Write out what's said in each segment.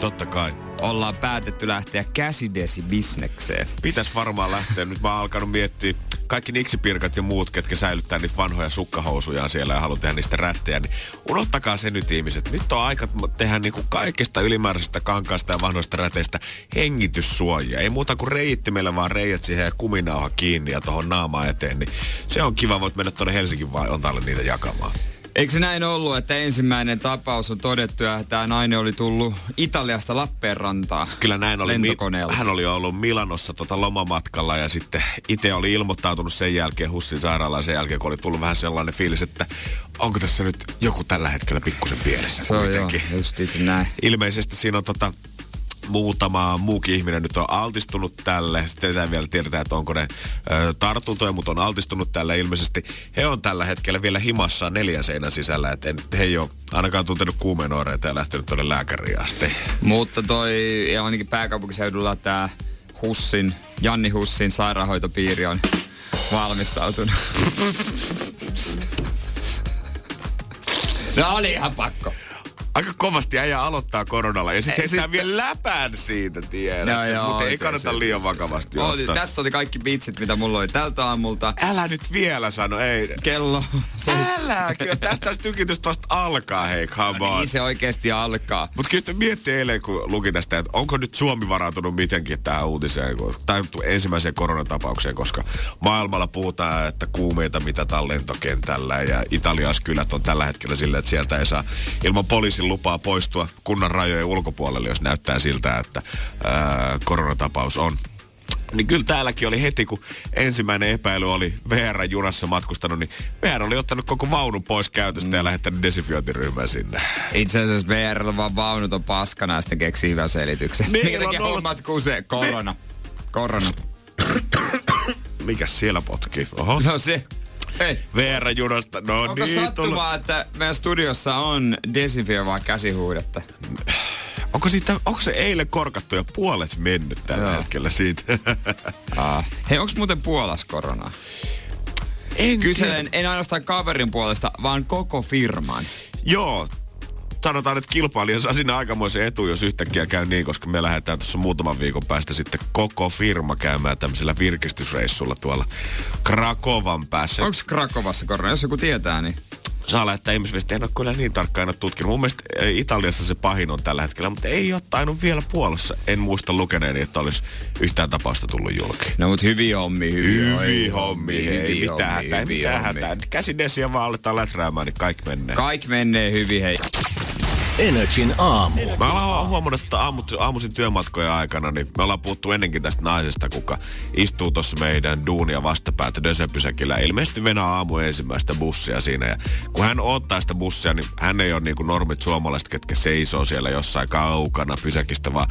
Totta kai. ollaan päätetty lähteä käsidesi-bisnekseen. Pitäis varmaan lähteä. Nyt mä oon alkanut miettiä kaikki niksipirkat ja muut, ketkä säilyttää niitä vanhoja sukkahousujaan siellä ja haluaa tehdä niistä rättejä, niin unohtakaa se nyt ihmiset. Nyt on aika tehdä niinku kaikista ylimääräisestä kankaasta ja vanhoista räteistä hengityssuojia. Ei muuta kuin reittimellä vaan reijät siihen ja kuminauha kiinni ja tuohon naamaan eteen, niin se on kiva, voit mennä tuonne Helsingin vai on niitä jakamaan. Eikö se näin ollut, että ensimmäinen tapaus on todettu ja tämä nainen oli tullut Italiasta Lappeenrantaan Kyllä näin oli. lentokoneella? Hän oli ollut Milanossa tota lomamatkalla ja sitten itse oli ilmoittautunut sen jälkeen Hussin sairaalaan sen jälkeen, kun oli tullut vähän sellainen fiilis, että onko tässä nyt joku tällä hetkellä pikkusen pielessä Se on joo, just itse näin. Ilmeisesti siinä on tota, muutama muukin ihminen nyt on altistunut tälle. Sitten ei vielä tiedetä, että onko ne ö, tartuntoja, mutta on altistunut tälle ilmeisesti. He on tällä hetkellä vielä himassa neljän seinän sisällä, että he ei ole ainakaan tuntenut kuumeen oireita ja lähtenyt tuonne lääkäriin asti. Mutta toi, ja ainakin pääkaupunkiseudulla tämä Hussin, Janni Hussin sairaanhoitopiiri on valmistautunut. no oli ihan pakko. Aika kovasti äijä aloittaa koronalla ja sitten heittää vielä läpään siitä, tiedät. joo, mutta ei kannata se- liian se- vakavasti se- ottaa. Tässä oli kaikki vitsit, mitä mulla oli tältä aamulta. Älä nyt vielä sano, ei. Kello. Se, Älä, kyllä tästä tästä tykitystä vasta alkaa, hei, come on. niin se oikeasti alkaa. Mutta kyllä sitä miettii eilen, kun luki tästä, että onko nyt Suomi varautunut mitenkin tähän uutiseen, tai ensimmäiseen koronatapaukseen, koska maailmalla puhutaan, että kuumeita mitataan lentokentällä ja Italias kylät on tällä hetkellä silleen, että sieltä ei saa ilman poliisin lupaa poistua kunnan rajojen ulkopuolelle, jos näyttää siltä, että ää, koronatapaus on. Niin kyllä täälläkin oli heti, kun ensimmäinen epäily oli VR-junassa matkustanut, niin VR oli ottanut koko vaunun pois käytöstä ja lähettänyt desifiointiryhmän sinne. Itse asiassa VR vaan vaunut on paskana ja sitten keksii hyvän selityksen. Niin, Minkä on takia ollut- hommat kusee? Korona. Korona. Mikäs siellä potkii? Oho. No se. Hei. VR-junasta, no Onko niin. sattumaa, että meidän studiossa on desinfioivaa käsihuudetta? Onko, siitä, onko se eilen korkattu ja puolet mennyt tällä Joo. hetkellä siitä? Aa. Hei, onko muuten Puolas korona? en Kyselen en ainoastaan kaverin puolesta, vaan koko firman. Joo, sanotaan, että kilpailija saa sinne aikamoisen etu, jos yhtäkkiä käy niin, koska me lähdetään tuossa muutaman viikon päästä sitten koko firma käymään tämmöisellä virkistysreissulla tuolla Krakovan päässä. Onko Krakovassa korona? Jos joku tietää, niin... Saa lähettää ihmisviestiä, en ole kyllä niin tarkkaan aina tutkinut. Mun mielestä eh, Italiassa se pahin on tällä hetkellä, mutta ei ole tainnut vielä Puolassa. En muista lukeneeni, että olisi yhtään tapausta tullut julki. No mut hyviä hommia, hyviä, Hyvi hommi, ei hyviä mitään hommia, hätää, hommia. hätää. Käsidesiä vaan aletaan läträämään, niin kaikki menee. Kaikki menee hyvin, hei. Energin aamu. Mä olen huomannut, että aamut, aamuisin työmatkojen aikana, niin me ollaan puhuttu ennenkin tästä naisesta, kuka istuu tuossa meidän duunia vastapäätä Dösepysäkillä. Ilmeisesti venää aamu ensimmäistä bussia siinä. Ja kun hän ottaa sitä bussia, niin hän ei ole niin kuin normit suomalaiset, ketkä seisoo siellä jossain kaukana pysäkistä, vaan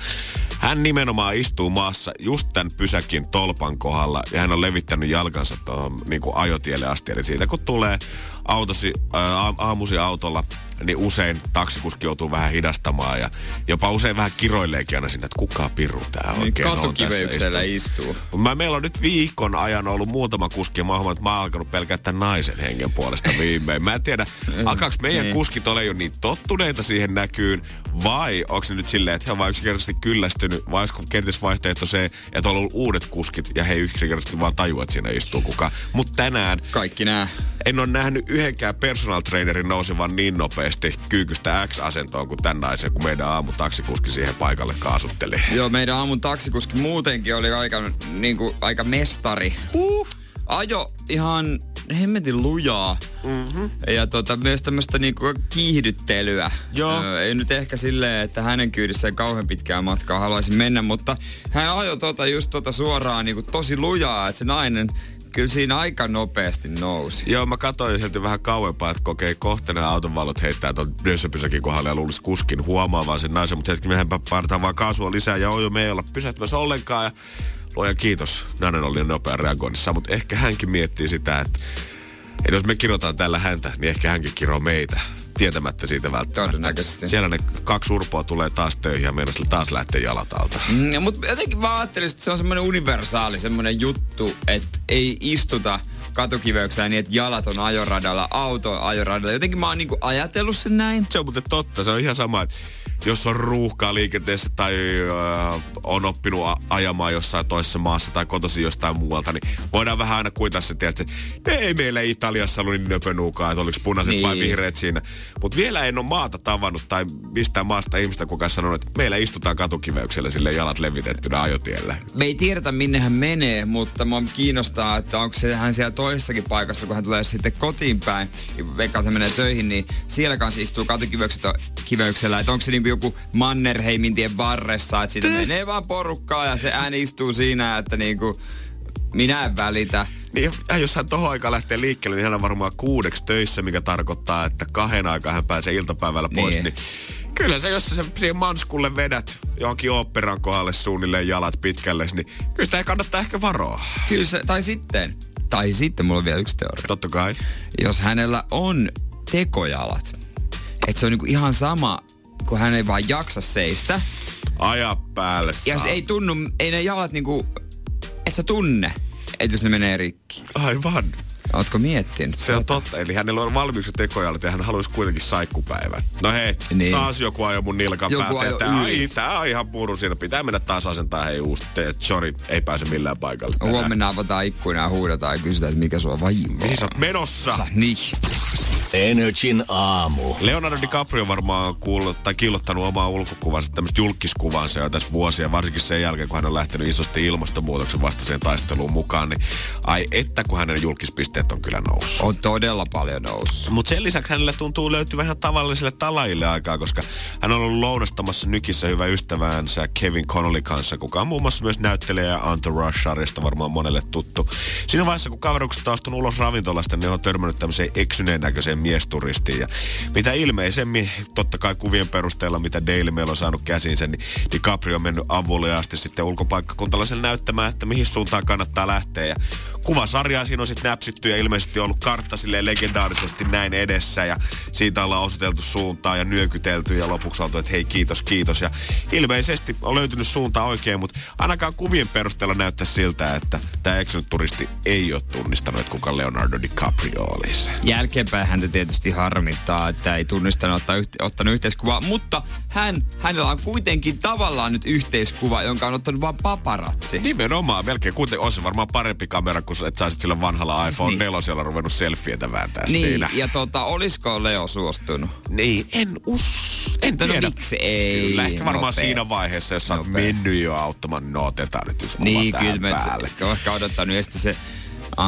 hän nimenomaan istuu maassa just tämän pysäkin tolpan kohdalla ja hän on levittänyt jalkansa tuohon niin kuin ajotielle asti. Eli siitä kun tulee autosi, ää, aamusi autolla, niin usein taksikuski joutuu vähän hidastamaan ja jopa usein vähän kiroilleekin aina sinne, että kuka piru tää Niin oikein on tässä istuu. Mut Mä, meillä on nyt viikon ajan ollut muutama kuski ja mä huomaan, että mä oon alkanut pelkää tämän naisen hengen puolesta viimein. Mä en tiedä, alkaako meidän Niin. kuskit ole jo niin tottuneita siihen näkyyn vai onko se nyt silleen, että he on vain yksinkertaisesti kyllästynyt vai olisiko kenties vaihtoehto se, että on ollut uudet kuskit ja he yksinkertaisesti vaan tajua, että siinä istuu kukaan. Mutta tänään Kaikki nää. en ole nähnyt yhdenkään personal trainerin nousevan niin nopeasti kyykystä X-asentoon kuin tämän naisen, kun meidän aamutaksikuski siihen paikalle kaasutteli. Joo, meidän aamun taksikuski muutenkin oli aika, niinku, aika mestari. Uh. Ajo ihan hemmetin lujaa. Mm-hmm. Ja tota, myös tämmöistä niinku kiihdyttelyä. Joo. Ö, ei nyt ehkä silleen, että hänen kyydissään kauhean pitkää matkaa haluaisin mennä, mutta hän ajoi tota just tota suoraan niinku tosi lujaa, että se nainen kyllä siinä aika nopeasti nousi. Joo, mä katsoin sieltä vähän kauempaa, että kokei kohteinen auton valot heittää tuon Dössöpysäkin kohdalla ja luulisi kuskin huomaavan sen naisen, mutta hetki mehän päätetään vaan kaasua lisää ja ojo me ei olla pysähtymässä ollenkaan ja luojan kiitos, nainen oli nopea reagoinnissa, mutta ehkä hänkin miettii sitä, että, että jos me kirotaan tällä häntä, niin ehkä hänkin kiroo meitä tietämättä siitä välttämättä. Todennäköisesti. Siellä ne kaksi urpoa tulee taas töihin ja meidän taas lähtee jalat alta. Mm, mutta jotenkin mä ajattelin, että se on semmoinen universaali semmoinen juttu, että ei istuta katukiveyksellä niin, että jalat on ajoradalla, auto on ajoradalla. Jotenkin mä oon niinku ajatellut sen näin. Se on muuten totta. Se on ihan sama, että jos on ruuhkaa liikenteessä tai äh, on oppinut a- ajamaan jossain toisessa maassa tai kotosi jostain muualta, niin voidaan vähän aina kuitaa se, tietysti, että ei meillä Italiassa ollut niin nöpönuukaa, että oliko punaiset niin. vai vihreät siinä. Mutta vielä en ole maata tavannut tai mistään maasta ihmistä, kuka sanonut, että meillä istutaan katukiveyksellä sille jalat levitettynä ajotiellä. Me ei tiedetä minne hän menee, mutta mua kiinnostaa, että onko se hän siellä toisessakin paikassa, kun hän tulee sitten kotiin päin, ja vaikka hän menee töihin, niin siellä kanssa istuu katukiveyksellä, että onko se niinku joku Mannerheimin tien varressa, että siitä menee vaan porukkaa ja se ääni istuu siinä, että niinku minä en välitä. Niin, ja jos hän tohon aikaan lähtee liikkeelle, niin hän on varmaan kuudeksi töissä, mikä tarkoittaa, että kahden aikaa hän pääsee iltapäivällä pois. Niin. Niin. niin kyllä se, jos sä se siihen manskulle vedät johonkin oopperan kohdalle suunnilleen jalat pitkälle, niin kyllä sitä ei kannattaa ehkä varoa. Kyllä se, tai sitten, tai sitten mulla on vielä yksi teoria. Totta kai. jos hänellä on tekojalat, että se on niinku ihan sama, kun hän ei vaan jaksa seistä. Aja päälle Ja se ei tunnu, ei ne jalat niinku, et sä tunne, että jos ne menee rikki. Aivan. Ootko miettinyt? Se on totta. Eli hänellä on valmiiksi tekojalat ja hän haluaisi kuitenkin saikkupäivän. No hei, niin. Taas joku ajoi mun nilkan Joku ajoi Tää, yli. ai, tää on ihan puru siinä. Pitää mennä taas asentaa hei uusi. Sorry, ei pääse millään paikalle. tänään. Huomenna avataan ikkuna ja huudetaan ja kysytään, että mikä sua vaivaa. Mihin sä oot menossa? Niin. Energin aamu. Leonardo DiCaprio varmaan on kuullut tai kiillottanut omaa ulkokuvansa, tämmöistä julkiskuvansa jo tässä vuosia, varsinkin sen jälkeen, kun hän on lähtenyt isosti ilmastonmuutoksen vastaiseen taisteluun mukaan, niin ai että kun hänen julkispisteet on kyllä noussut. On todella paljon noussut. Mutta sen lisäksi hänelle tuntuu löytyvän ihan tavallisille talaille aikaa, koska hän on ollut lounastamassa Nykissä hyvä ystävänsä Kevin Connolly kanssa, kuka on muun muassa myös näyttelijä Entourage-sarjasta varmaan monelle tuttu. Siinä vaiheessa, kun kaverukset on astunut ulos ravintolasta, niin ne on törmännyt tämmöiseen eksyneen näköiseen miesturistiin. Ja mitä ilmeisemmin, totta kai kuvien perusteella, mitä Daily Mail on saanut käsinsä, niin DiCaprio on mennyt avuliaasti sitten ulkopaikkakuntalaiselle näyttämään, että mihin suuntaan kannattaa lähteä. Ja kuvasarjaa siinä on sitten näpsitty ja ilmeisesti ollut kartta silleen legendaarisesti näin edessä ja siitä ollaan osoiteltu suuntaa ja nyökytelty ja lopuksi oltu, että hei kiitos, kiitos. Ja ilmeisesti on löytynyt suunta oikein, mutta ainakaan kuvien perusteella näyttää siltä, että tämä eksynyt turisti ei ole tunnistanut, että kuka Leonardo DiCaprio olisi. Jälkeenpäin häntä tietysti harmittaa, että ei tunnistanut ottaa yhte, ottanut yhteiskuvaa, mutta hän, hänellä on kuitenkin tavallaan nyt yhteiskuva, jonka on ottanut vaan paparatsi. Nimenomaan, melkein kuitenkin on se varmaan parempi kamera, kun että saisit sillä vanhalla iPhone niin. 4 ruvennut selfieitä vääntää Niin, siinä. ja tota, olisiko Leo suostunut? Niin, en us... En No, no tiedä. miksi ei? Kyllä, ehkä varmaan Nopea. siinä vaiheessa, jos sä oot Nopea. mennyt jo auttamaan, no otetaan nyt yksi kuva Niin, tähän kyllä mä päälle. se- ehkä odottanut ja se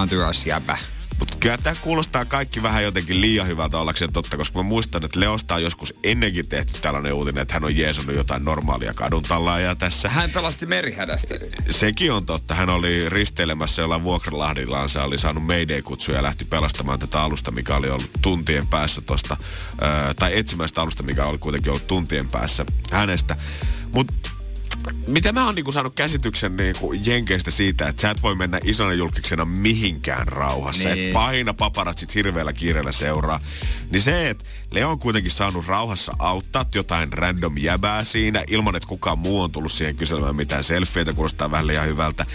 entourage-jäbä. Mutta kyllä tämä kuulostaa kaikki vähän jotenkin liian hyvältä ollakseen totta, koska mä muistan, että Leosta on joskus ennenkin tehty tällainen uutinen, että hän on jeesannut jotain normaalia kadun tallaajaa tässä. Hän pelasti merihädästä. Sekin on totta. Hän oli risteilemässä jollain vuokralahdillaan. Se oli saanut Mayday-kutsuja ja lähti pelastamaan tätä alusta, mikä oli ollut tuntien päässä tosta, ää, tai etsimään sitä alusta, mikä oli kuitenkin ollut tuntien päässä hänestä. Mutta mitä mä oon niinku saanut käsityksen niinku Jenkeistä siitä, että sä et voi mennä isona julkiksena mihinkään rauhassa. Niin. Et paina paparatsit hirveällä kiireellä seuraa. Niin se, että Leo on kuitenkin saanut rauhassa auttaa jotain random jäbää siinä, ilman että kukaan muu on tullut siihen kyselemään mitään selfieitä, kuulostaa vähän liian hyvältä.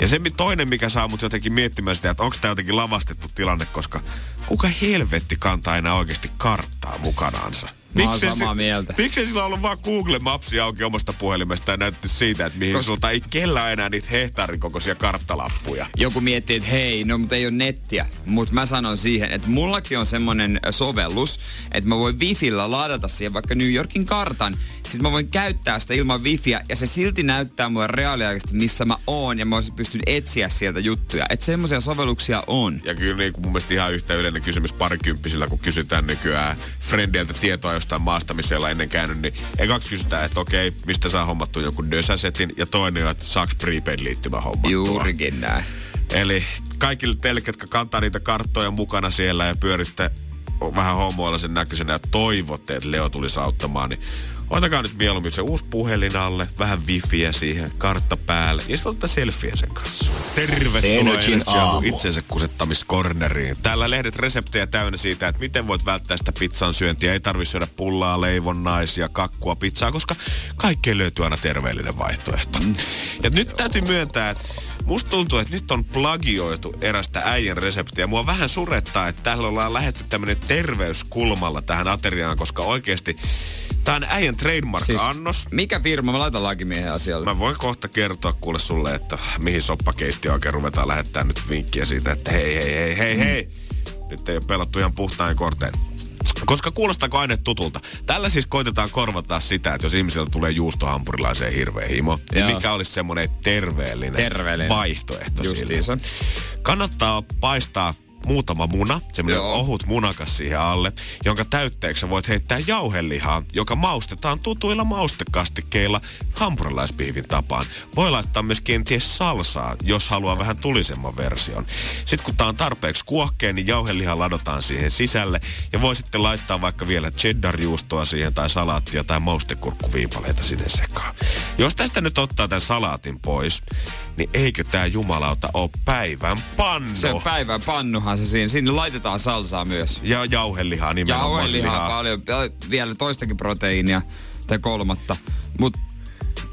Ja se toinen, mikä saa mut jotenkin miettimään sitä, että onko tämä jotenkin lavastettu tilanne, koska kuka helvetti kantaa enää oikeasti karttaa mukanaansa? Miksei samaa mieltä. Miksei sillä ollut vaan Google Mapsia auki omasta puhelimesta ja näytetty siitä, että mihin Koska... sulta ei kellään enää niitä hehtaarikokoisia karttalappuja. Joku miettii, että hei, no mutta ei ole nettiä. Mutta mä sanon siihen, että mullakin on semmonen ö, sovellus, että mä voin Wifillä ladata siihen vaikka New Yorkin kartan. Sitten mä voin käyttää sitä ilman Wifiä ja se silti näyttää mulle reaaliaikaisesti, missä mä oon ja mä pystyn etsiä sieltä juttuja. Että semmoisia sovelluksia on. Ja kyllä niin kuin mun mielestä ihan yhtä yleinen kysymys parikymppisillä, kun kysytään nykyään frendeiltä tietoa jostain maasta, missä ei olla ennen käynyt, niin ekaksi kysytään, että okei, mistä saa hommattua jonkun dösäsetin, ja toinen on, että saaks prepaid liittymä hommattua. Juurikin näin. Eli kaikille teille, jotka kantaa niitä karttoja mukana siellä ja pyöritte vähän homoilla sen näköisenä ja toivotte, että Leo tulisi auttamaan, niin Otakaa nyt mieluummin se uusi puhelin alle, vähän wifiä siihen, kartta päälle ja sitten ottaa selfieä sen kanssa. Tervetuloa Energin Energy Aamu aamu. itsensä kusettamiskorneriin. Täällä lehdet reseptejä täynnä siitä, että miten voit välttää sitä pizzan syöntiä. Ei tarvitse syödä pullaa, leivonnaisia, kakkua, pizzaa, koska kaikkeen löytyy aina terveellinen vaihtoehto. Ja nyt täytyy myöntää, että Musta tuntuu, että nyt on plagioitu erästä äijän reseptiä. Mua vähän surettaa, että täällä ollaan lähetty tämmönen terveyskulmalla tähän ateriaan, koska oikeasti tää on äijän trademark-annos. Siis mikä firma? Mä laitan lakimiehen asialle. Mä voin kohta kertoa kuule sulle, että mihin soppakeittiö oikein ruvetaan lähettää nyt vinkkiä siitä, että hei, hei, hei, hei, hei. Nyt ei ole pelattu ihan puhtain korteen. Koska kuulostaako aine tutulta? Tällä siis koitetaan korvata sitä, että jos ihmisellä tulee juustohampurilaiseen hirveä himo, niin mikä olisi semmoinen terveellinen, Terveellinen. vaihtoehto Justiinsa. sille. Kannattaa paistaa muutama muna, semmoinen Joo. ohut munakas siihen alle, jonka täytteeksi sä voit heittää jauhelihaa, joka maustetaan tutuilla maustekastikkeilla hampurilaispiivin tapaan. Voi laittaa myös kenties salsaa, jos haluaa vähän tulisemman version. Sitten kun tää on tarpeeksi kuohkea, niin jauheliha ladotaan siihen sisälle ja voi sitten laittaa vaikka vielä cheddar-juustoa siihen tai salaattia tai maustekurkkuviipaleita sinne sekaan. Jos tästä nyt ottaa tämän salaatin pois, niin eikö tää jumalauta ole päivän pannu? Se on päivän pannuhan se siinä. Sinne laitetaan salsaa myös. Ja jauhelihaa nimenomaan. Jauhelihaa lihaa. paljon. Ja vielä toistakin proteiinia. Tai kolmatta. Mut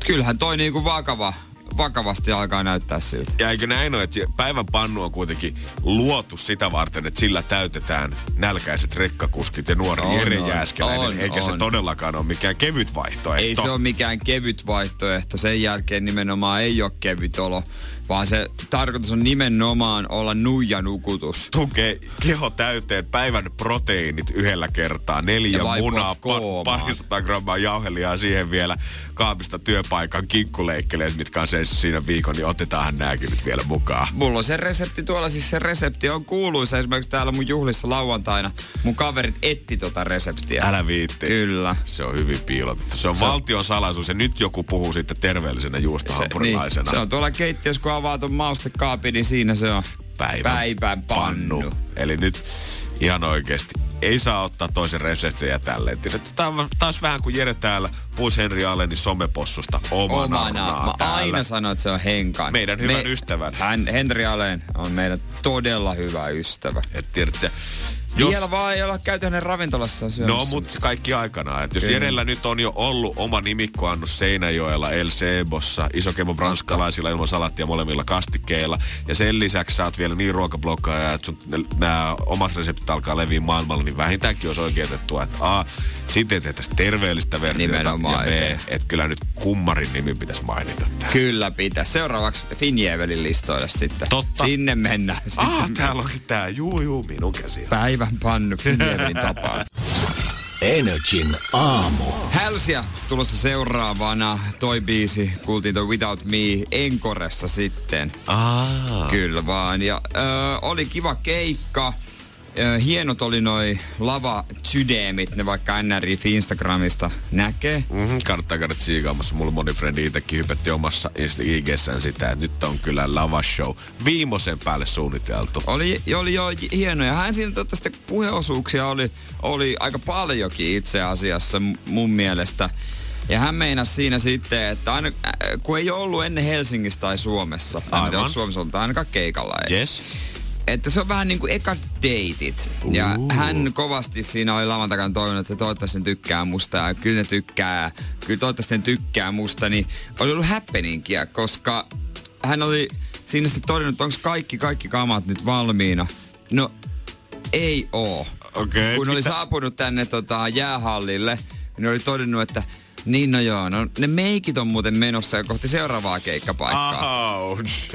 kyllähän toi niinku vakava, vakavasti alkaa näyttää siltä. Ja eikö näin ole, että päivän pannu on kuitenkin luotu sitä varten, että sillä täytetään nälkäiset rekkakuskit ja nuori On, Jere on, Jääskeläinen, on, eikä se on. todellakaan ole mikään kevyt vaihtoehto. Ei se ole mikään kevyt vaihtoehto. Sen jälkeen nimenomaan ei ole kevyt olo, vaan se tarkoitus on nimenomaan olla nuijanukutus. tukee keho täyteen päivän proteiinit yhdellä kertaa. Neljä munaa, pa- parisataa grammaa jauhelihaa siihen vielä kaapista työpaikan kinkkuleikkeleet, mitkä on seissyt siinä viikon, niin otetaanhan nääkin nyt vielä mukaan. Mulla on se resepti tuolla, siis se resepti on kuuluisa esimerkiksi täällä mun juhlissa lauantaina. Mun kaverit etti tota reseptiä. Älä viitti. Kyllä. Se on hyvin piilotettu. Se on Se on- valtion salaisuus ja nyt joku puhuu sitten terveellisenä Se, juustohampurilaisena. niin, se on tuolla keittiössä, kun avaa ton maustekaapin, niin siinä se on päivän, päivän pannu. Eli nyt ihan oikeasti ei saa ottaa toisen reseptejä tälleen. Tämä on taas vähän kuin Jere täällä puhuisi Henri Allenin somepossusta omana. Omana. Mä täällä. aina sanon, että se on Henkan. Meidän hyvän ystävän. Hän, Henri Allen on meidän todella hyvä ystävä. Et tiedätkö, Jos... Vielä vaan ei olla käyty hänen ravintolassaan syömässä. No, mutta kaikki aikanaan. Et jos Kyllä. Jerellä nyt on jo ollut oma nimikkoannos Seinäjoella, El Sebossa, Isokemo Branskalaisilla ilman salattia molemmilla kastikkeilla. Ja sen lisäksi sä oot vielä niin ruokablokkaaja, että nämä omat reseptit alkaa leviä maailmalla, niin vähintäänkin olisi oikeutettua, että A, sitten tehtäisiin terveellistä versiota, Nimenomaan, ja B, että kyllä nyt kummarin nimi pitäisi mainita täällä. Kyllä pitää. Seuraavaksi Finjevelin listoille sitten. Totta. Sinne mennään. Sinne Ah, mennään. täällä onkin tää. Juu, juu, minun käsillä. Päivän pannu Finjevelin tapaan. Energin aamu. Hälsiä tulossa seuraavana. Toi biisi kuultiin toi Without Me Enkoressa sitten. Ah. Kyllä vaan. Ja ö, oli kiva keikka. Hienot oli noi lava sydämit, ne vaikka NRI Instagramista näkee. Mm-hmm, kannattaa käydä tsiikaamassa. Mulla moni frendi itsekin hypetti omassa IGssään sitä, että nyt on kyllä lava show viimeisen päälle suunniteltu. Oli, oli jo hienoja. Hän siinä tota, sitten puheosuuksia oli, oli aika paljonkin itse asiassa mun mielestä. Ja hän meinasi siinä sitten, että aina, kun ei ollut ennen Helsingissä tai Suomessa, tai Aivan. Suomessa tai ainakaan keikalla ei. Yes. Että se on vähän niin kuin eka deitit. Ja Uh. hän kovasti siinä oli lavan takana toivonut, että toivottavasti ne tykkää musta. Ja kyllä ne tykkää. Kyllä toivottavasti ne tykkää musta. Niin oli ollut happeningia, koska hän oli siinä sitten todennut, että onko kaikki, kaikki kamat nyt valmiina. No, ei oo. Okei, Kun oli mitä- saapunut tänne tota, jäähallille, niin oli todennut, että niin no joo, no ne meikit on muuten menossa jo kohti seuraavaa keikkapaikkaa. Ouch.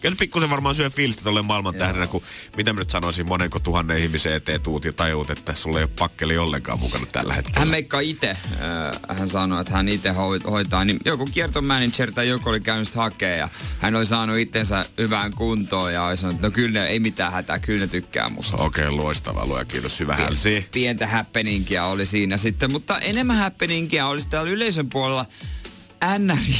Kyllä pikkusen varmaan syö fiilistä tolle maailman tähdenä, kun mitä mä nyt sanoisin, monenko tuhannen ihmisen eteen tuut ja tajuut, että sulla ei ole pakkeli ollenkaan mukana tällä hetkellä. Hän meikkaa itse. Hän sanoi, että hän itse hoitaa. Niin joku kiertomanager tai joku oli käynyt hakea ja hän oli saanut itsensä hyvään kuntoon ja oli sanonut, että no kyllä ne, ei mitään hätää, kyllä ne tykkää musta. Okei, okay, loistava luoja, kiitos. Hyvä hälsi. Pientä happeningia oli siinä sitten, mutta enemmän happeningia oli täällä yleisön puolella. NRI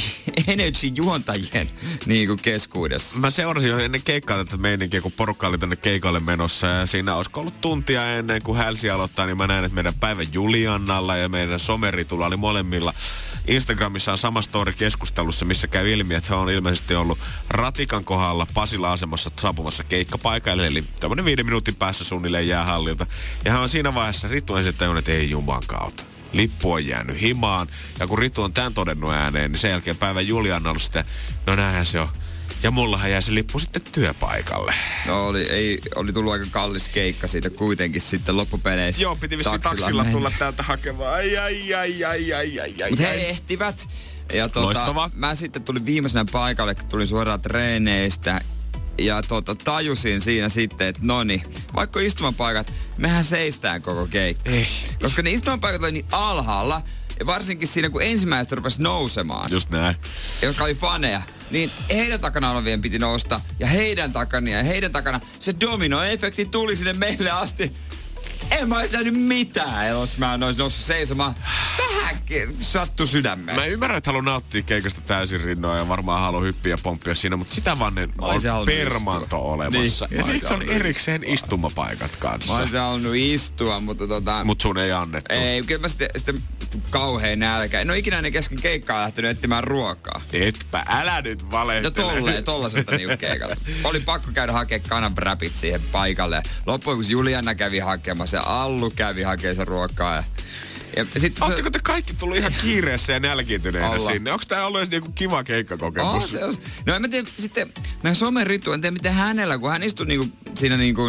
Energy juontajien niin kuin keskuudessa. Mä seurasin jo ennen keikkaa tätä meininkiä, kun porukka oli tänne keikalle menossa. Ja siinä olisiko ollut tuntia ennen kuin Hälsi aloittaa, niin mä näen, että meidän päivän Juliannalla ja meidän someritulla oli molemmilla Instagramissa on sama story keskustelussa, missä käy ilmi, että he on ilmeisesti ollut Ratikan kohdalla Pasila asemassa saapumassa keikkapaikalle, eli tämmöinen viiden minuutin päässä suunnilleen jäähallilta. Ja hän on siinä vaiheessa Ritu että ei juman kautta lippu on jäänyt himaan. Ja kun Ritu on tämän todennut ääneen, niin sen jälkeen päivän Juliana on ollut sitten, no näinhän se on. Ja mullahan jäi se lippu sitten työpaikalle. No oli, ei, oli tullut aika kallis keikka siitä kuitenkin sitten loppupeleissä. Joo, piti vissiin taksilla, taksilla tulla täältä hakemaan. Ai, ai, ai, ai, ai, ai, ai. Mutta he ehtivät. Ja tuota, mä sitten tulin viimeisenä paikalle, kun tulin suoraan treeneistä ja tota, tajusin siinä sitten, että no niin, vaikka istumapaikat, mehän seistään koko keikka. Ei. Koska ne istumapaikat oli niin alhaalla, ja varsinkin siinä, kun ensimmäistä rupesi nousemaan. Just näin. Joka oli faneja. Niin heidän takana olevien piti nousta. Ja heidän takana ja heidän takana. Se dominoefekti tuli sinne meille asti en mä olisi nähnyt mitään, jos mä en olisi noussut seisomaan. Tähän sattu sydämeen. Mä ymmärrän, että haluan nauttia keikasta täysin rinnoa ja varmaan haluan hyppiä ja pomppia siinä, mutta sitä vaan ne on permanto istua. olemassa. Niin. Ja sitten on erikseen istua. istumapaikat kanssa. Mä olisin halunnut istua, mutta tota... Mut sun ei annettu. Ei, kyllä mä sitten, sitten kauhean nälkä. En ole ikinä ennen kesken keikkaa lähtenyt etsimään ruokaa. Etpä, älä nyt valehtele. No tolleen, tollaselta niinku keikalla. Oli pakko käydä hakemaan kananräpit siihen paikalle. Loppujen kun Juliana kävi hakemassa se Allu kävi hakemaan sen ruokaa. Ja, ja sit Oletteko te kaikki tullut ihan kiireessä ja nälkiintyneenä Olla. sinne? Onko tämä ollut edes niinku kiva keikkakokemus? Oh, se on. No en mä tiedä, sitten meidän somen ritu, en tiedä miten hänellä, kun hän istui niinku siinä niinku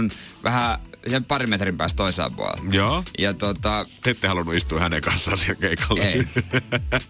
vähän sen pari metrin päästä toisaan puolella. Joo. Ja tota... Te ette halunnut istua hänen kanssaan siellä keikalla. Ei.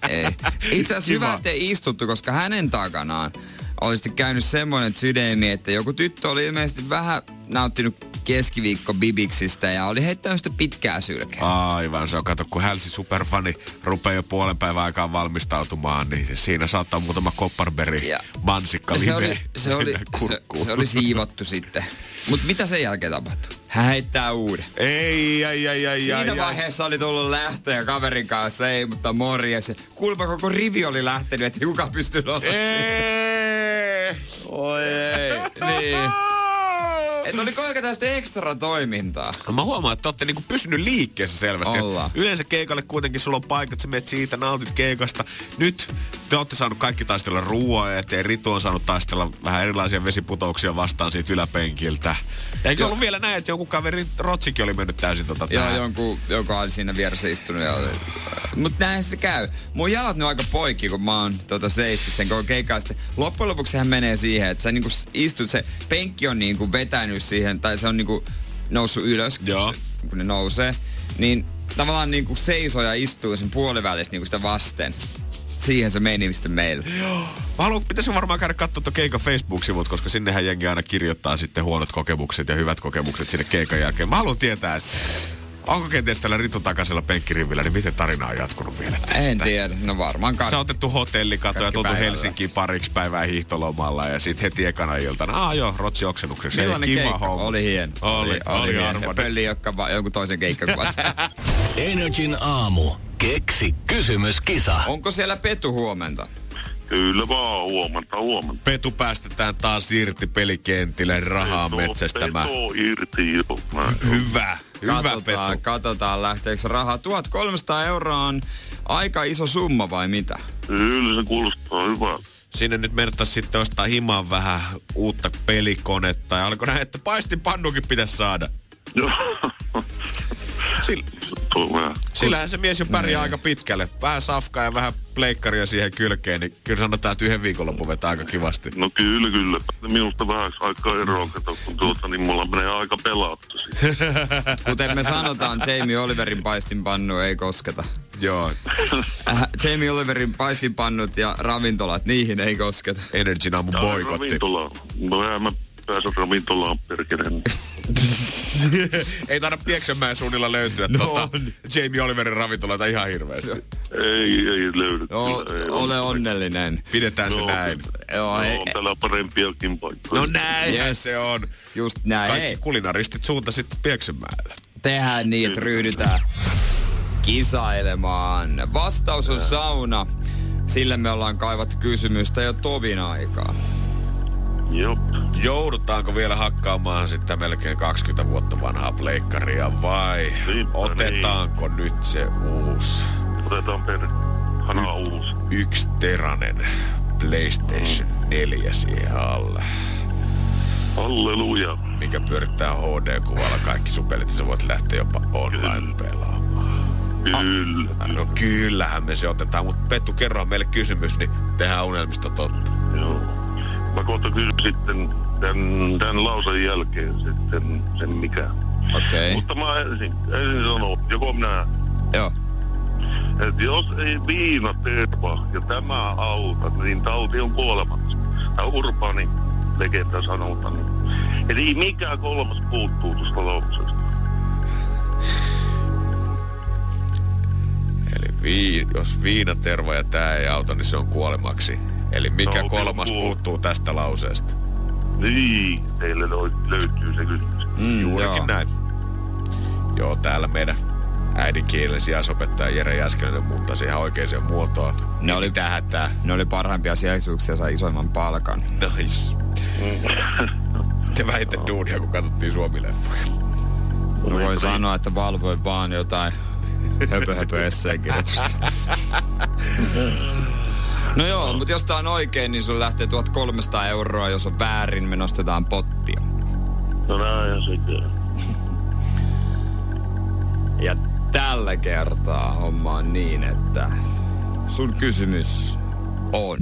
ei. Itse asiassa hyvä, että istuttu, koska hänen takanaan olisi käynyt semmoinen sydämi, että joku tyttö oli ilmeisesti vähän nauttinut keskiviikko Bibiksistä ja oli heittänyt sitä pitkää sylkeä. Aivan, se on kato, kun Hälsi superfani rupeaa jo puolen päivän aikaan valmistautumaan, niin siinä saattaa muutama kopparberry mansikka no se, oli, se, oli, se, se, oli siivottu sitten. Mutta mitä sen jälkeen tapahtui? Hän heittää uuden. Ei, ai, ai, ai, Siinä ai, vaiheessa ai. oli tullut lähtöjä kaverin kanssa, ei, mutta morjes. Kuulemma koko rivi oli lähtenyt, että kuka pystyy Ei! Oi ei. niin. Että oliko oikein tästä ekstra toimintaa? Mä huomaan, että te olette niinku pysynyt liikkeessä selvästi. Ollaan. Yleensä keikalle kuitenkin sulla on paikat, sä menet siitä, nautit keikasta. Nyt te olette saanut kaikki taistella ruoaa ja te Ritu on saanut taistella vähän erilaisia vesiputouksia vastaan siitä yläpenkiltä. Ja eikö ollut vielä näin, että jonkun kaveri Rotsikin oli mennyt täysin tota Joo, jonkun, joka oli siinä vieressä istunut. Ja... Mut näin se käy. Mun jalat nyt aika poikki, kun mä oon tota seissyt sen koko keikkaa. Loppujen lopuksi menee siihen, että sä niinku istut, se penkki on niinku vetänyt siihen, tai se on niinku noussut ylös, Joo. Se, kun ne nousee. Niin tavallaan niinku seisoo ja istuu sen puolivälissä niinku sitä vasten siihen se meni mistä meillä. Joo. Mä haluan, pitäisikö varmaan käydä katsoa tuon keikan Facebook-sivut, koska sinnehän jengi aina kirjoittaa sitten huonot kokemukset ja hyvät kokemukset sinne keikan jälkeen. Mä haluan tietää, että Onko kenties tällä Ritu takaisella penkkirivillä, niin miten tarina on jatkunut vielä tästä? En tiedä, no varmaan kat- Sä otettu hotellikato ja tultu Helsinkiin pariksi päivää hiihtolomalla ja sitten heti ekana iltana, ah joo, rotsi oksennukseksi. Millainen kiva keikka? Homma. Oli hieno. Oli, oli, oli, oli. Pölli jotka va- jonkun toisen keikkakuvan. Energin aamu. Keksi kysymyskisa. Onko siellä Petu huomenta? Kyllä vaan, huomenta, huomenta. Petu päästetään taas irti pelikentille rahaa Peto, metsästämään. Peto irti, jo. Hyvä, hyvä katsotaan, Petu. Katsotaan, lähteekö rahaa. 1300 euroa on aika iso summa vai mitä? Kyllä, se kuulostaa hyvältä. Sinne nyt mentäisiin sitten ostaa himaan vähän uutta pelikonetta. Ja oliko näin, että paistinpannukin pitäisi saada? Sillä, sillähän se mies jo pärjää aika pitkälle. Vähän safkaa ja vähän pleikkaria siihen kylkeen, niin kyllä sanotaan, että yhden viikonloppu vetää aika kivasti. No kyllä, kyllä. Minusta vähän aikaa eroa, kato, kun tuota, niin mulla menee aika pelattu. Kuten me sanotaan, Jamie Oliverin paistinpannu ei kosketa. Joo. Äh, Jamie Oliverin paistinpannut ja ravintolat, niihin ei kosketa. Energy aamu boikotti. Ravintola. No mä pääsen ravintolaan perkeleen. ei taida Pieksämäen suunnilla löytyä no, tota, Jamie Oliverin ravintolata ihan hirveästi. Ei, ei löydy. No, ei, ole onnellinen. Pidetään no, se näin. Joo, no, ei, on täällä parempiakin paikkoja. No näin yes. se on. Just näin. Kaikki kulinaristit suunta sitten Pieksämäelle. Tehdään niin, että ryhdytään kisailemaan. Vastaus on sauna. Sille me ollaan kaivattu kysymystä jo tovin aikaa. Jop. Joudutaanko vielä hakkaamaan sitten melkein 20 vuotta vanhaa pleikkaria vai Niinpä otetaanko nyt se uusi Otetaan per hana uusi. yksi teranen PlayStation 4 siihen alle, Halleluja. mikä pyörittää HD-kuvalla kaikki sun pelit, ja sä voit lähteä jopa online pelaamaan. Kyllä. No kyllähän me se otetaan, mutta Pettu, kerro meille kysymys, niin tehdään unelmista totta. Joo. Mä kohta kysyn sitten tämän, tämän lausen jälkeen sitten sen mikä. Okei. Okay. Mutta mä ensin, ensin sanon, joko minä, Joo. että jos ei viina terva ja tämä auta, niin tauti on kuolemassa. Tämä urbaani legenda sanotaan. Niin. Eli mikä kolmas puuttuu tuosta lauseesta. Eli vii, jos viinaterva ja tää ei auta, niin se on kuolemaksi. Eli mikä No, kolmas kyllä. puuttuu tästä lauseesta? Niin, teille lö- löytyy se kysymys. Mm, Juurikin joo. näin. Joo, täällä meidän äidinkielen sijaisopettaja Jere Jäskeläinen muuttaisi ihan oikeaan muotoon. Ne oli- Mitä hätää? Ne oli parhaimpia sijaisuuksia ja sai isoimman palkan. Nice. Se vähiten duunia, kun katsottiin Suomi-leffoja. No voi sanoa, että valvoin vaan jotain höpö höpö kirjoitusta. No joo, mutta jos tää on oikein, niin sulle lähtee 1300 euroa. Jos on väärin, me nostetaan pottia. No näinhän se käy. Ja tällä kertaa homma on niin, että sun kysymys on.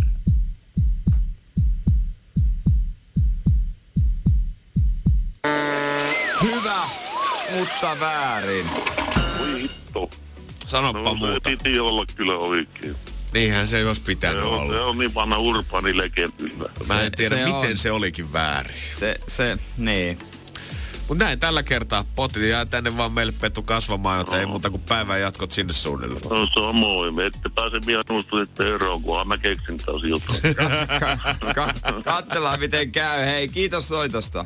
Hyvä, mutta väärin. Voi hitto. Sanoppa No se muuta. piti olla kyllä oikein. Niinhän se ei olisi Se pitänyt on, se olla. on niin vanha urbaani legenda. Mä en Se- tiedä, se miten on. se olikin väärin. Se, se, niin. Mutta näin tällä kertaa. Potti jää tänne vaan meille Pettu kasvamaan, joten ei muuta kuin päivän jatkot sinne suunnilleen. No samoin. Me ette pääse minusta sitten eroon, kunhan mä keksin taas jotain. Ka- ka- katsellaan miten käy. Hei, kiitos soitosta.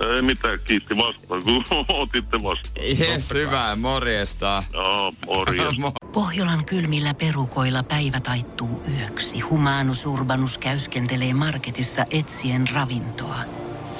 Ei mitään, kiitti vastaan, kun otitte vastaan. Jes, hyvää, morjesta. Joo, morjens. Pohjolan kylmillä perukoilla päivä taittuu yöksi. Humanus Urbanus käyskentelee marketissa etsien ravintoa.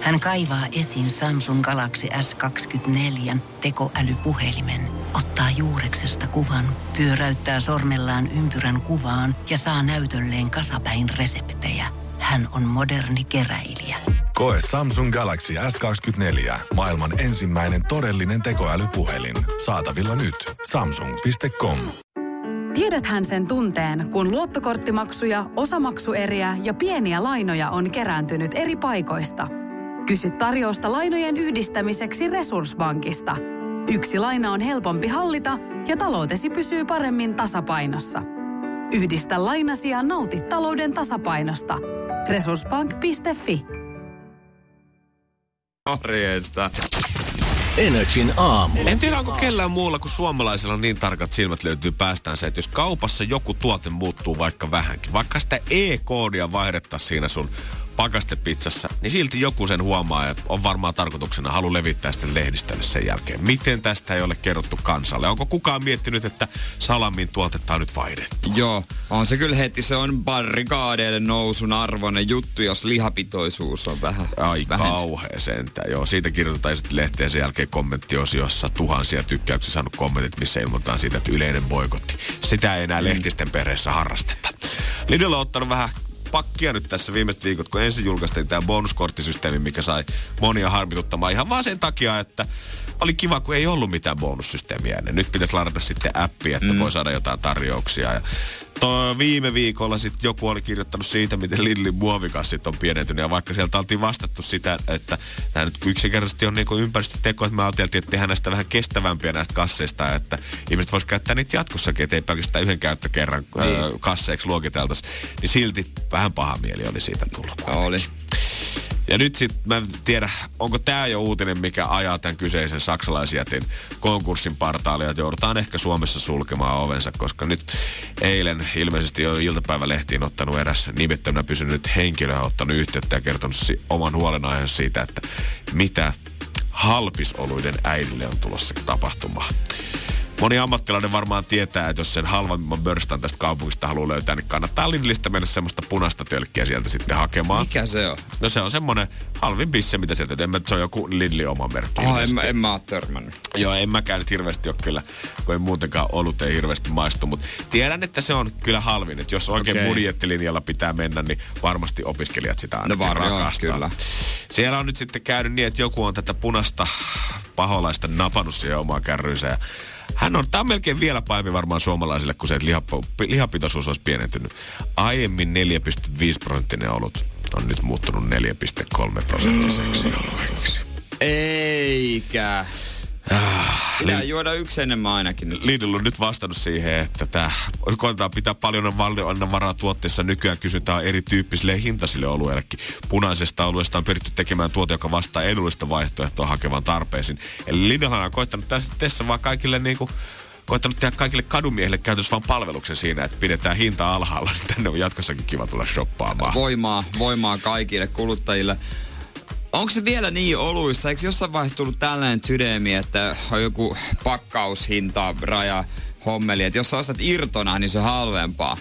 Hän kaivaa esiin Samsung Galaxy S24 tekoälypuhelimen, ottaa juureksesta kuvan, pyöräyttää sormellaan ympyrän kuvaan ja saa näytölleen kasapäin reseptejä. Hän on moderni keräilijä. Koe Samsung Galaxy S24. Maailman ensimmäinen todellinen tekoälypuhelin. Saatavilla nyt. Samsung.com. Tiedäthän sen tunteen, kun luottokorttimaksuja, osamaksueriä ja pieniä lainoja on kerääntynyt eri paikoista. Kysy tarjousta lainojen yhdistämiseksi Resurssbankista. Yksi laina on helpompi hallita ja taloutesi pysyy paremmin tasapainossa. Yhdistä lainasi ja nauti talouden tasapainosta. Resurssbank.fi Morjesta. Energin aamu. En tiedä, onko kellään muulla kuin suomalaisilla niin tarkat silmät löytyy päästään se, että jos kaupassa joku tuote muuttuu vaikka vähänkin, vaikka sitä E-koodia vaihdettaisiin siinä sun pakastepizzassa, niin silti joku sen huomaa ja on varmaan tarkoituksena halu levittää sitten lehdistölle sen jälkeen. Miten tästä ei ole kerrottu kansalle? Onko kukaan miettinyt, että salamin tuotetta on nyt vaihdettu? Joo, on se kyllä heti. Se on barrikaadeille nousun arvoinen juttu, jos lihapitoisuus on vähän Ai vähän. kauhea sentään. Joo, siitä kirjoitetaan sitten lehteen sen jälkeen kommenttiosiossa tuhansia tykkäyksiä saanut kommentit, missä ilmoitetaan siitä, että yleinen boikotti. Sitä ei enää mm. lehtisten perheessä harrasteta. Lidl on ottanut vähän pakkia nyt tässä viimeiset viikot, kun ensin julkaistiin tämä bonuskorttisysteemi, mikä sai monia harmituttamaan ihan vaan sen takia, että oli kiva, kun ei ollut mitään bonussysteemiä ennen. Nyt pitäisi ladata sitten appi, että mm. voi saada jotain tarjouksia. Ja to, viime viikolla sitten joku oli kirjoittanut siitä, miten Lidlin muovikassit on pienentynyt. Ja vaikka sieltä oltiin vastattu sitä, että tämä nyt yksinkertaisesti on niinku ympäristöteko, että me ajateltiin, että tehdään näistä vähän kestävämpiä näistä kasseista, että ihmiset vois käyttää niitä jatkossakin, ettei pelkästään yhden käyttökerran niin. kasseiksi luokiteltaisi. Niin silti vähän paha mieli oli siitä tullut. Oli. Ja nyt sitten mä en tiedä, onko tämä jo uutinen, mikä ajaa tämän kyseisen saksalaisjätin konkurssin partaalle, että joudutaan ehkä Suomessa sulkemaan ovensa, koska nyt eilen ilmeisesti jo iltapäivälehtiin ottanut eräs nimettömänä pysynyt henkilö ottanut yhteyttä ja kertonut oman huolenaiheensa siitä, että mitä halpisoluiden äidille on tulossa tapahtumaan. Moni ammattilainen varmaan tietää, että jos sen halvemman börstan tästä kaupungista haluaa löytää, niin kannattaa Lidlistä mennä semmoista punaista tölkkiä sieltä sitten hakemaan. Mikä se on? No se on semmonen halvin bisse, mitä sieltä, en mä, se on joku Lidli oma merkki. Oh, en, mä, en mä oo törmännyt. Joo, en mäkään nyt hirveästi ole kyllä, kun ei muutenkaan ollut ei hirveästi maistu, mutta tiedän, että se on kyllä halvin, että jos oikein okay. budjettilinjalla pitää mennä, niin varmasti opiskelijat sitä ainakin No varmaan, rakastaa. kyllä. Siellä on nyt sitten käynyt niin, että joku on tätä punasta paholaista napannut siihen omaan kärryynsä ja hän on, tämä on melkein vielä pahempi varmaan suomalaisille, kun se, että lihapo, lihapitoisuus olisi pienentynyt. Aiemmin 4,5 prosenttinen olut on nyt muuttunut 4,3 prosenttiseksi olueeksi. Eikä. Pitää juoda yksi enemmän ainakin nyt. Lidl on nyt vastannut siihen, että tämä koetetaan pitää paljon valtion varaa tuotteessa. Nykyään kysyntää erityyppisille hintaisille olueillekin. Punaisesta oluesta on pyritty tekemään tuote, joka vastaa edullista vaihtoehtoa hakevan tarpeisiin. Eli Lidl on koittanut tässä, tässä vaan kaikille niinku koittanut tehdä kaikille kadumiehille käytössä vaan palveluksen siinä, että pidetään hinta alhaalla, niin tänne on jatkossakin kiva tulla shoppaamaan. Voimaa, voimaa kaikille kuluttajille. Onko se vielä niin oluissa? Eikö jossain vaiheessa tullut tällainen sydämi, että on joku pakkaushinta, raja, hommeli, että jos sä ostat irtona, niin se on halvempaa.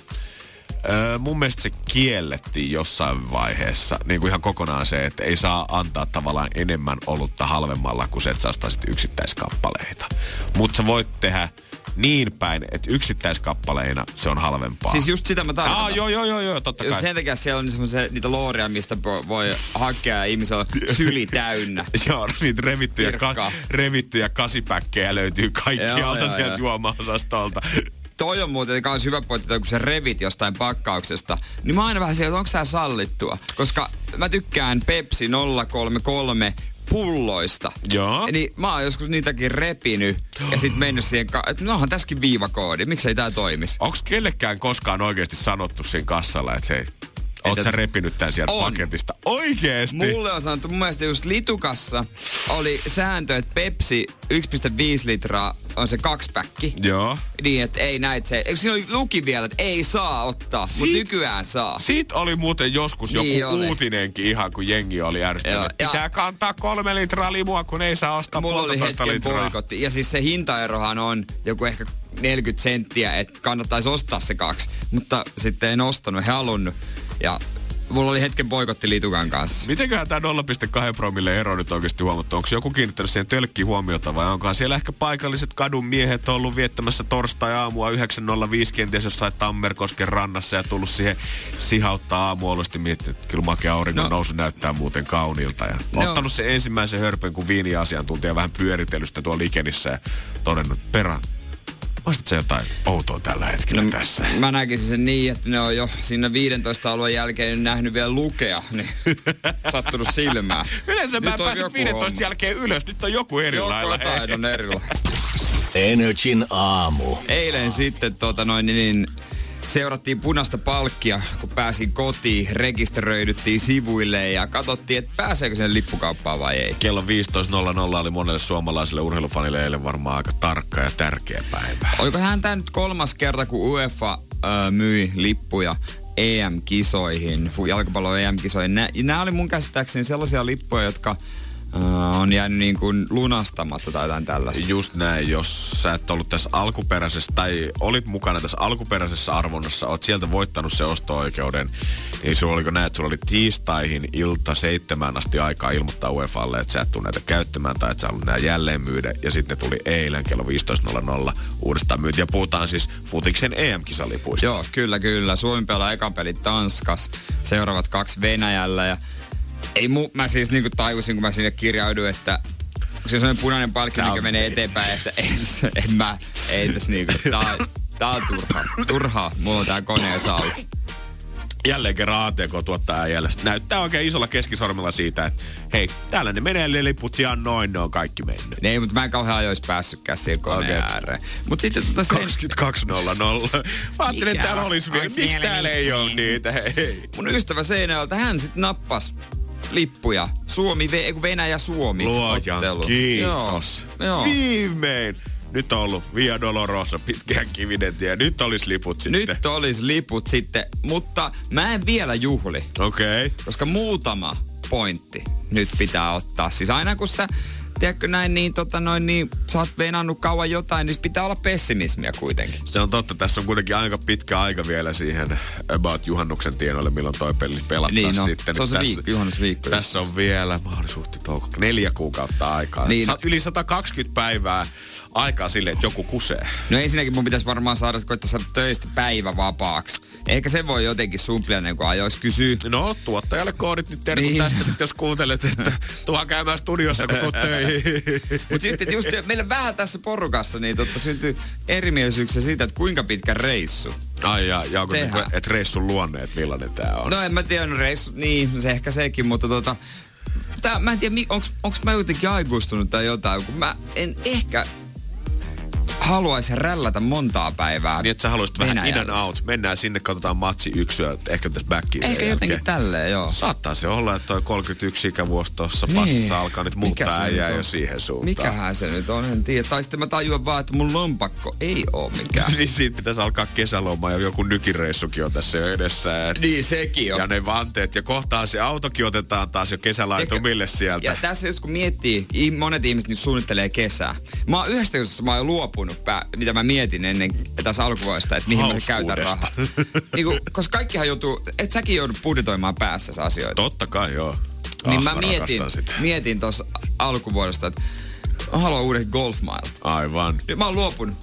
Öö, mun mielestä se kiellettiin jossain vaiheessa, niin kuin ihan kokonaan se, että ei saa antaa tavallaan enemmän olutta halvemmalla kuin se, että sä yksittäiskappaleita. Mutta sä voit tehdä niin päin, että yksittäiskappaleina se on halvempaa. Siis just sitä mä tarkoitan. Aa, joo, joo, joo, joo, totta kai. sen takia siellä on semmoisia niitä looria, mistä voi hakea ja ihmisellä on syli täynnä. Joo, niitä revittyjä, ka- revittyjä kasipäkkejä löytyy kaikkialta sieltä juoma-osastolta. Toi on muuten kans hyvä pointti, kun sä revit jostain pakkauksesta. Niin mä aina vähän siellä, että onko tää sallittua? Koska mä tykkään Pepsi 033 pulloista. Joo. Niin mä oon joskus niitäkin repinyt ja sit mennyt siihen, ka- että no onhan tässäkin viivakoodi, miksei tää toimisi? Onks kellekään koskaan oikeasti sanottu siinä kassalla, että hei, oot sä repinyt tän sieltä On. paketista? Oikeesti? Mulle on sanottu, mun mielestä just litukassa oli sääntö, että Pepsi 1,5 litraa on se kaksipäkki. Joo. Niin, että ei näitä se. Eikö siinä oli luki vielä, että ei saa ottaa, mutta nykyään saa. Siitä oli muuten joskus joku Niin oli. uutinenkin ihan, kun jengi oli ärsyttänyt. ja- Pitää kantaa kolme litraa limua, kun ei saa ostaa Mulla oli hetken boikotti. Ja siis se hintaerohan on joku ehkä 40 senttiä, että kannattaisi ostaa se kaksi. Mutta sitten en ostanut, he halunnut. Ja mulla oli hetken boikotti Litukan kanssa. Mitenköhän tämä 0,2 promille ero nyt oikeasti huomattu? Onko joku kiinnittänyt siihen tölkkiin huomiota vai onkohan siellä ehkä paikalliset kadun miehet ollut viettämässä torstai-aamua 9.05 kenties jossain Tammerkosken rannassa ja tullut siihen sihauttaa aamuolosti miettinyt, että kyllä makea auringon No. no. nousu näyttää muuten kauniilta. Ja No. ottanut sen ensimmäisen hörpön, kun viiniasiantuntija vähän pyöritelystä tuolla Likenissä ja todennut, perä, Muistatko sä jotain outoa tällä hetkellä no, tässä? Mä näkisin sen niin, että ne on jo siinä 15 alueen jälkeen nähnyt vielä lukea, niin sattunut silmään. Yleensä mä Nyt on pääsen joku 15 homma. jälkeen ylös, nyt on joku eri Joku lailla. on erilainen. Energin aamu. Eilen sitten tota noin, niin seurattiin punaista palkkia, kun pääsin kotiin, rekisteröidyttiin sivuille ja katsottiin, että pääseekö sen lippukauppaan vai ei. Kello 15.00 oli monelle suomalaiselle urheilufanille eilen varmaan aika tarkka ja tärkeä päivä. Oliko hän tämä nyt kolmas kerta, kun UEFA äh, myi lippuja EM-kisoihin, jalkapallon EM-kisoihin. Nämä oli mun käsittääkseni sellaisia lippuja, jotka on jäänyt niin kuin lunastamatta tai jotain tällaista. Just näin, jos sä et ollut tässä alkuperäisessä, tai olit mukana tässä alkuperäisessä arvonnassa, oot sieltä voittanut se osto-oikeuden, niin sulla oliko näin, että sulla oli tiistaihin ilta seitsemään asti aikaa ilmoittaa UEFalle, että sä et tule näitä käyttämään tai että sä haluat nää jälleen myydä, ja sitten ne tuli eilen kello 15.00 uudestaan myynti. Ja puhutaan siis futiksen EM-kisalipuista. Joo, kyllä, kyllä. Suomi pelaa ekan pelit Tanskas, seuraavat kaksi Venäjällä ja ei mu, mä siis niinku tajusin, kun mä sinne kirjauduin, että kun se on sellainen punainen palkki, mikä on menee eteenpäin, että en, en mä, ei tässä niinku, tää, tää on turhaa, turhaa, mulla on tää koneessa auki. jälleen kerran ATK tuottaa äijälle. Näyttää oikein isolla keskisormella siitä, että hei, täällä ne menee ne liput ihan noin, ne on kaikki mennyt. Ei, mutta mä en kauhean ajoissa päässytkään siihen koneen Okei. ääreen. Mut sitten tota sen, 22.00. Mä ajattelin, että täällä olisi vielä. Miksi täällä ei ole niitä? Hei. mun ystävä Seinäjältä, hän sitten nappas lippuja. Suomi, Venäjä, Suomi. Luojan ottelu. kiitos. Joo, joo. Viimein. Nyt on ollut Via Dolorosa pitkään kivinen tie. Nyt olisi liput sitten. Nyt olisi liput sitten, mutta mä en vielä juhli, Okei. Okay. koska muutama pointti nyt pitää ottaa. Siis aina kun sä tiedätkö näin, niin, tota noin, niin sä oot venannut kauan jotain, niin pitää olla pessimismiä kuitenkin. Se on totta, tässä on kuitenkin aika pitkä aika vielä siihen about juhannuksen tienoille, milloin toi peli pelataan Niin, no, sitten. se on se tässä, viikko, juhannusviikko. Tässä on vielä mahdollisuutti toukokuuta, neljä kuukautta aikaa. Niin. Niin. Yli 120 päivää aikaa sille, että joku kusee. No ensinnäkin mun pitäisi varmaan saada, koittaa saada töistä päivä vapaaksi. Ehkä se voi jotenkin sumplia, niin kuin ajois kysyy. No, tuottajalle koodit nyt terkut Niin. niin. tästä sitten, jos kuuntelet, että tuohan käymään studiossa, kun tuut töihin. Mutta sitten just meillä vähän tässä porukassa niin totta syntyy erimielisyyksiä siitä, että kuinka pitkä reissu. Ai ja, ja onko Tehdään. niinku, et reissun luonne, että millainen tää on? No en mä tiedä, no reissu, niin, se ehkä sekin, mutta tota... Tää, mä en tiedä, onks, onks mä jotenkin aikuistunut tai jotain, kun mä en ehkä haluaisi rällätä montaa päivää Niin, että sä haluaisit vähän in and out. Mennään sinne, katsotaan matsi yksyä, ehkä tässä backiin sen Ehkä jälkeen. jotenkin tälleen, joo. Saattaa se olla, että toi 31 ikävuosi tuossa Niin. passissa alkaa nyt Mikä muuttaa se äijää nyt on? jo siihen suuntaan. Mikähän se nyt on, en tiedä. Tai sitten mä tajuan vaan, että mun lompakko ei oo mikään. niin siitä pitäisi alkaa kesäloma ja joku nykireissukin on tässä jo edessä. Et- niin, sekin on. Ja ne vanteet. Ja kohtaa se autokin otetaan taas jo kesälaitumille sieltä. Ja tässä just kun miettii, monet ihmiset nyt suunnittelee kesää. Mä oon yhdestä jutusta mä oon jo luopunut, pää, mitä mä mietin ennen tässä alkuvuodesta, että mihin mä käytän rahaa. niin kun, koska kaikkihan joutuu, et säkin joudut budjetoimaan päässä asioita. Totta kai, joo. niin Ah, mä mietin, rakastan sitä. mietin tuossa alkuvuodesta, että mä haluan uudet golfmailat. Aivan. Nyt mä oon luopunut.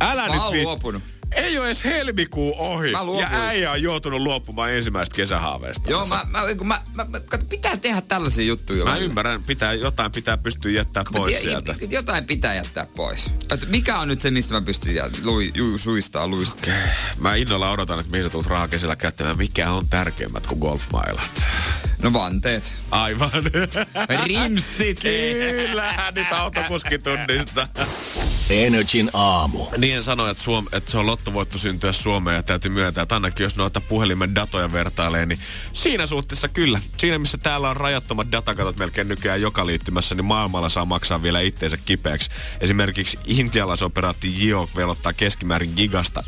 Älä Mä nyt oon vi- luopunut. Ei ole edes helmikuu ohi. Ja äijä on joutunut luopumaan ensimmäisestä kesähaaveesta. Joo, mä, mä, mä, mä, mä, kato, pitää tehdä tällaisia juttuja. Mä ymmärrän, pitää, jotain pitää pystyä jättää Mä pois tiedän, sieltä. Jotain pitää jättää pois. Et mikä on nyt se, mistä mä pystyn jää, lui, ju, suistaa, luistaa? Mä innolla odotan, että mihin sä tulet rahaa kesällä käyttämään. Mikä on tärkeimmät kuin golfmailat? No vanteet. Aivan. Rimsit. Kyllähän nyt autokuski tunnistaa. Energin aamu. Niin sanoi, että, Suom- että se on lottovoitto syntyä Suomeen ja täytyy myöntää, että ainakin jos noita puhelimen datoja vertailee, niin siinä suhteessa kyllä. Siinä missä täällä on rajattomat datakatot melkein nykyään joka liittymässä, niin maailmalla saa maksaa vielä itteensä kipeäksi. Esimerkiksi intialaisoperaatti Jio velottaa keskimäärin gigasta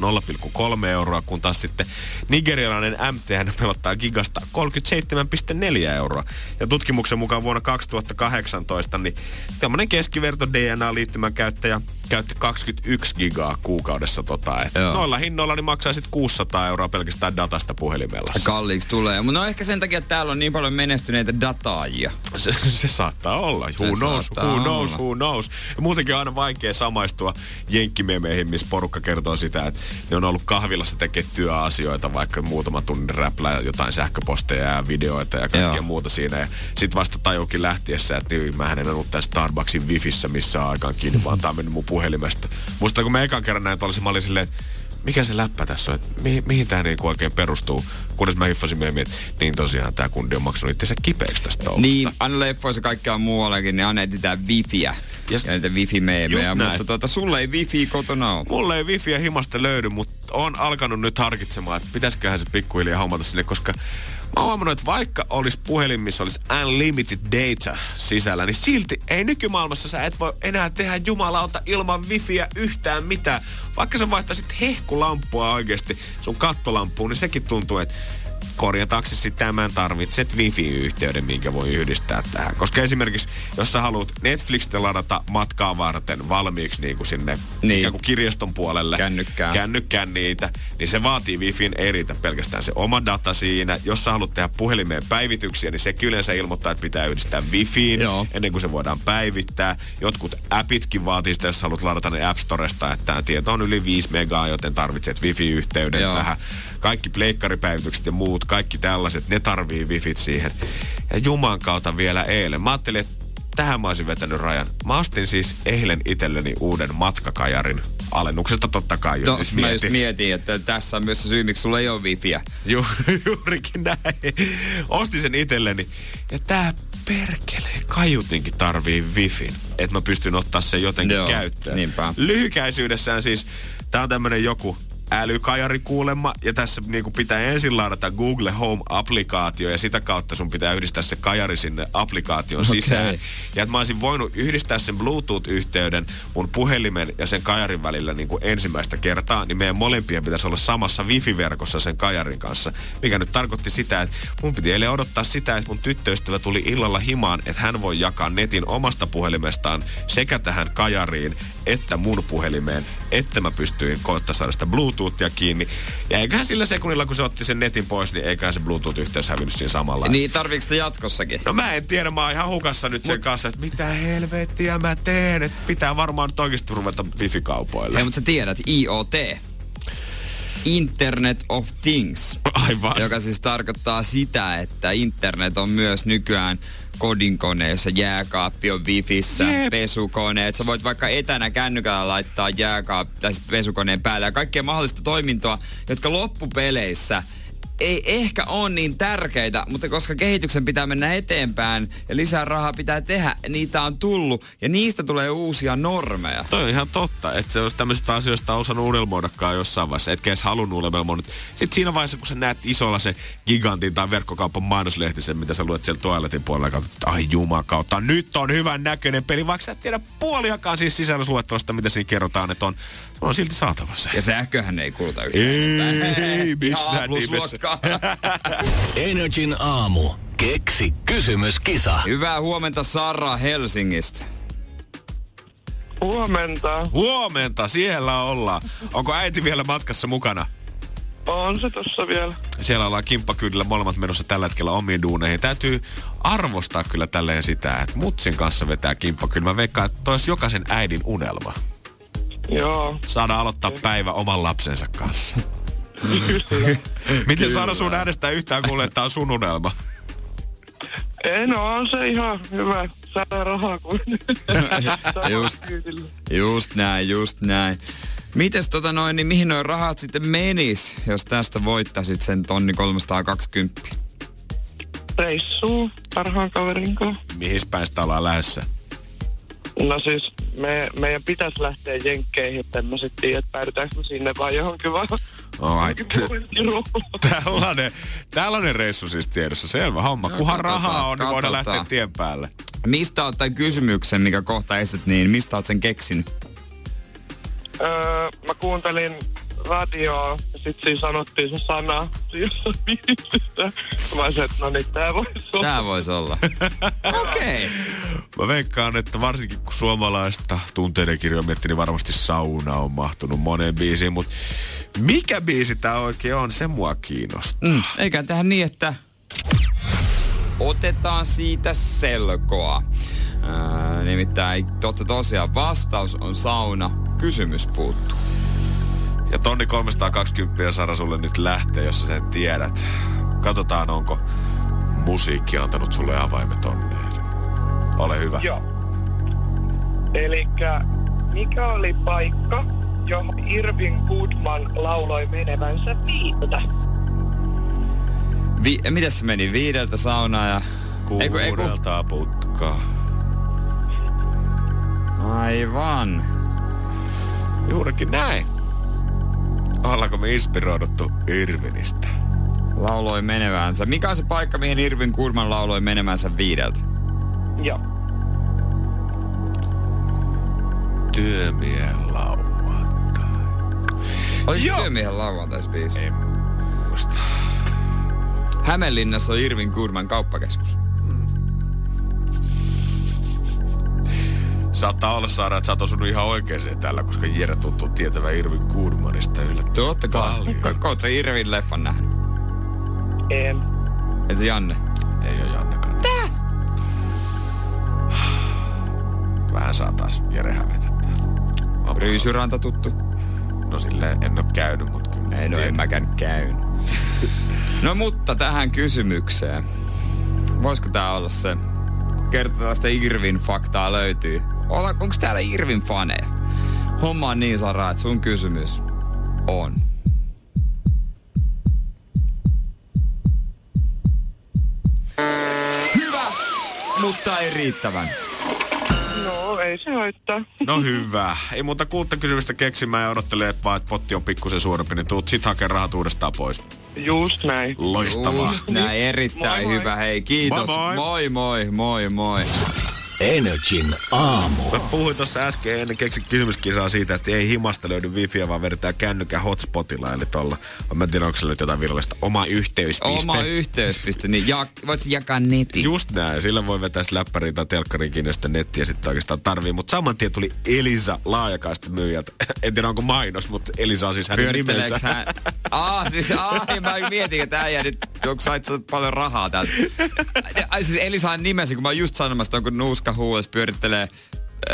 0,3 euroa, kun taas sitten nigerialainen MTN pelottaa gigasta 37,4 euroa. Ja tutkimuksen mukaan vuonna 2018 niin tämmöinen keskiverto DNA-liittymän käyttäjä käytti 21 gigaa kuukaudessa tota. Et Joo. noilla hinnoilla niin maksaa sitten 600 euroa pelkästään datasta puhelimella. Kalliiksi tulee. Mutta no ehkä sen takia, että täällä on niin paljon menestyneitä dataajia. Se, se saattaa olla. Who Se knows, who knows, olla. who knows. Ja muutenkin on aina vaikea samaistua jenkkimemeihin, missä porukka kertoo sitä, että ne on ollut kahvilassa tekee työasioita, vaikka muutama tunnin räplää jotain sähköposteja ja videoita ja kaikkea Joo. muuta siinä. Ja sit vasta tajuukin lähtiessä, että niin, mä en ollut tässä Starbucksin wifissä missään aikaan kiinni, vaan tää on mennyt mun puhelimesta. Musta kun mä ekan kerran näin tuollaisen, mä olin silleen, mikä se läppä tässä on, että mihin, mihin tämä niinku oikein perustuu. Kunnes mä hiffasin myöhemmin, että niin tosiaan tämä kundi on maksanut itse kipeäksi tästä touhusta. Niin, aina leffoissa kaikkea muuallakin, niin aina etsitään wifiä. Yes. Ja niitä näin. mutta tuota, sulla ei wifi kotona ole. Mulle ei wifiä himasta löydy, mutta on alkanut nyt harkitsemaan, että pitäisiköhän se pikkuhiljaa hommata sinne, koska mä oon että vaikka olisi puhelin, missä olisi unlimited data sisällä, niin silti ei nykymaailmassa sä et voi enää tehdä jumalauta ilman wifiä yhtään mitään. Vaikka sä vaihtaisit hehkulampua oikeasti sun kattolampuun, niin sekin tuntuu, että korjataksesi tämän tarvitset wifi-yhteyden, minkä voi yhdistää tähän. Koska esimerkiksi, jos sä haluat Netflixistä ladata matkaa varten valmiiksi niin kuin sinne Niin. ikään kuin kirjaston puolelle Kännykkään. kännykkään niitä, niin se vaatii wifin ei riitä pelkästään se oma data siinä. Jos sä haluat tehdä puhelimeen päivityksiä, niin se kyllä yleensä ilmoittaa, että pitää yhdistää wifiin Joo. ennen kuin se voidaan päivittää. Jotkut appitkin vaatii sitä, jos haluat ladata ne App Storesta, että tämä tieto on yli 5 megaa, joten tarvitset wifi-yhteyden Joo. tähän. Kaikki pleikkaripäivitykset ja muut, kaikki tällaiset, ne tarvii wifit siihen. Ja Juman kautta vielä eilen. Mä ajattelin, että tähän mä olisin vetänyt rajan. Mä ostin siis eilen itselleni uuden matkakajarin alennuksesta totta kai, jos No, nyt mä just mietin, että tässä on myös se syy, miksi sulla ei ole wifiä. Ju, juurikin näin. Ostin sen itselleni. Ja tää perkele kaiutinkin tarvii wifin, että mä pystyn ottaa sen jotenkin Joo, käyttöön. niinpä. Lyhykäisyydessään siis, tää on tämmönen joku älykajari kuulemma, ja tässä niinku pitää ensin ladata Google Home-applikaatio, ja sitä kautta sun pitää yhdistää se kajari sinne applikaation Okei. sisään. Ja että mä olisin voinut yhdistää sen Bluetooth-yhteyden mun puhelimen ja sen kajarin välillä niin kuin ensimmäistä kertaa, niin meidän molempien pitäisi olla samassa wifi-verkossa sen kajarin kanssa. Mikä nyt tarkoitti sitä, että mun piti eilen odottaa sitä, että mun tyttöystävä tuli illalla himaan, että hän voi jakaa netin omasta puhelimestaan sekä tähän kajariin että mun puhelimeen, että mä pystyin koittaa saada sitä Bluetoothia kiinni. Ja eiköhän sillä sekunnilla, kun se otti sen netin pois, niin eiköhän se Bluetooth-yhteys hävinnyt siinä samalla. Niin tarviiko sitä jatkossakin? No mä en tiedä, mä oon ihan hukassa nyt sen kanssa, että mitä helvettiä mä teen, että pitää varmaan nyt oikeasti ruveta wifi-kaupoille. Ei, mutta sä tiedät, IoT. Internet of Things. Aivan. Joka siis tarkoittaa sitä, että internet on myös nykyään kodinkoneessa, jääkaappi on wifissä, Jep. pesukoneet. Sä voit vaikka etänä kännykällä laittaa jääkaappi tai siis pesukoneen päälle ja kaikkea mahdollista toimintoa, jotka loppupeleissä ei ehkä ole niin tärkeitä, mutta koska kehityksen pitää mennä eteenpäin ja lisää rahaa pitää tehdä, niitä on tullut ja niistä tulee uusia normeja. Toi on ihan totta, että se olisi tämmöisistä asioista osannut unelmoidakaan jossain vaiheessa, etkä edes halunnut unelmoida. Sitten siinä vaiheessa, kun sä näet isolla se gigantin tai verkkokaupan mainoslehtisen, mitä sä luet siellä toaletin puolella, ja katsot, että ai jumakautta, nyt on hyvän näköinen peli, vaikka sä et tiedä puoliakaan siis sisällysluettelosta, mitä siinä kerrotaan, että on, on silti saatava se. Ja sähköhän ei kuluta yhtään. Ei missään Ihan nimessä. Energin aamu. Keksi kysymyskisa. Hyvää huomenta Sara Helsingistä. Huomenta. Huomenta, siellä ollaan. Onko äiti vielä matkassa mukana? On se tossa vielä. Siellä ollaan kimppakyydillä molemmat menossa tällä hetkellä omiin duuneihin. Täytyy arvostaa kyllä tälleen sitä, että mutsin kanssa vetää kimppakyydillä. Mä veikkaan, että toi olisi jokaisen äidin unelma. Joo. Saada aloittaa päivä oman lapsensa kanssa. Kyllä. Miten Sara sun äänestä yhtään kuulee, että tää on sun unelma? Ei, no on se ihan hyvä. Saada rahaa kuin. Just. Just näin, just näin. Mites tota noin, niin mihin noin rahat sitten menis, jos tästä voittasit sen tonni 320? Reissuun parhaan kaverin kanssa. Mihin päin sitä ollaan lähdössä? No siis me, meidän pitäisi lähteä jenkkeihin, tiedä, että päädytäänkö me sinne vai johonkin vaan. Ai, tällainen, tällainen reissu siis tiedossa. Selvä homma. No, Kunhan katsotaan, rahaa on, niin voidaan lähteä tien päälle. Mistä oot tämän kysymyksen, mikä kohta esität, niin mistä oot sen keksinyt? öö, mä kuuntelin radioa ja sit siinä sanottiin se sana jossain biisissä. Mä olisin, että no niin, tää voisi olla. Tää vois olla. Okei. Okay. Mä veikkaan, että varsinkin kun suomalaista tunteiden kirjoa miettii, niin varmasti sauna on mahtunut moneen biisiin, mutta mikä biisi tää oikein on, se mua kiinnostaa. Mm, eikä tehdä niin, että otetaan siitä selkoa. Ää, nimittäin totta tosiaan vastaus on sauna, kysymys puuttuu. Ja tonni 320 Sara sulle nyt lähtee, jos sä sen tiedät. Katsotaan, onko musiikki antanut sulle avaimet onneen. Ole hyvä. Joo. Elikkä mikä oli paikka, johon Irving Goodman lauloi menevänsä viiltä? Vi- mitäs se meni? Viideltä saunaa ja... Eiku, eiku. Kuudelta putkaa. Aivan. Juurikin näin. Ollaanko me inspiroiduttu Irvinistä? Lauloi menevänsä. Mikä on se paikka, mihin Irvin Kurman lauloi menevänsä viideltä? Joo. Työmiehen lauantai. Olisi Joo. työmiehen lauantais biisi. En muista. Hämeenlinnassa on Irvin Kurman kauppakeskus. Saattaa olla saada, että sä oot osunut ihan oikeeseen tällä, koska Jere tuntuu tietävä Irvin Goodmanista yllättävän Totta kai. paljon. Ko- Oot sä Irvin leffan nähnyt? En. Et Janne? Ei oo Jannekaan. Tää? Vähän saa taas Jere hävetä täällä. Ryysyranta tuttu? No silleen en oo käynyt, mut kyllä. Ei no en mäkään käynyt. no mutta tähän kysymykseen. Voisiko tää olla se, kun kertaa sitä Irvin faktaa löytyy. Onko täällä Irvin faneja? Homma on niin Sara, että sun kysymys on. Hyvä, mutta ei riittävän. No ei se haittaa. No hyvä. Ei muuta kuutta kysymystä keksimään ja odottelee, että vaan että potti on pikkusen suurempi, niin tuut sit hakee rahat uudestaan pois. Just näin. Loistavaa. Just näin, erittäin Moi moi. hyvä. Hei, kiitos. Moi moi. moi, moi, moi. moi. Energin aamu. Mä puhuin tuossa äsken ennen keksi kysymyskisaa siitä, että ei himasta löydy wifiä, vaan vedetään kännykän hotspotilla, eli tuolla. Mä en tiedä, onko se nyt jotain virallista. Oma yhteyspiste. Oma yhteyspiste, niin ja, voit jakaa netin. Just näin. Sillä voi vetää läppäriin tai telkkariin kiinni, sitä nettiä sitten oikeastaan tarvii. Mutta saman tien tuli Elisa laajakaista myyjältä. En tiedä, onko mainos, mutta Elisa on siis hänen nimensä. Hän? Aa, siis ai, mä mietin, että äijä nyt, onko sait paljon rahaa täältä. Ai siis Elisan nimesi, kun mä oon just sanomassa, että onko nuuska huules pyörittelee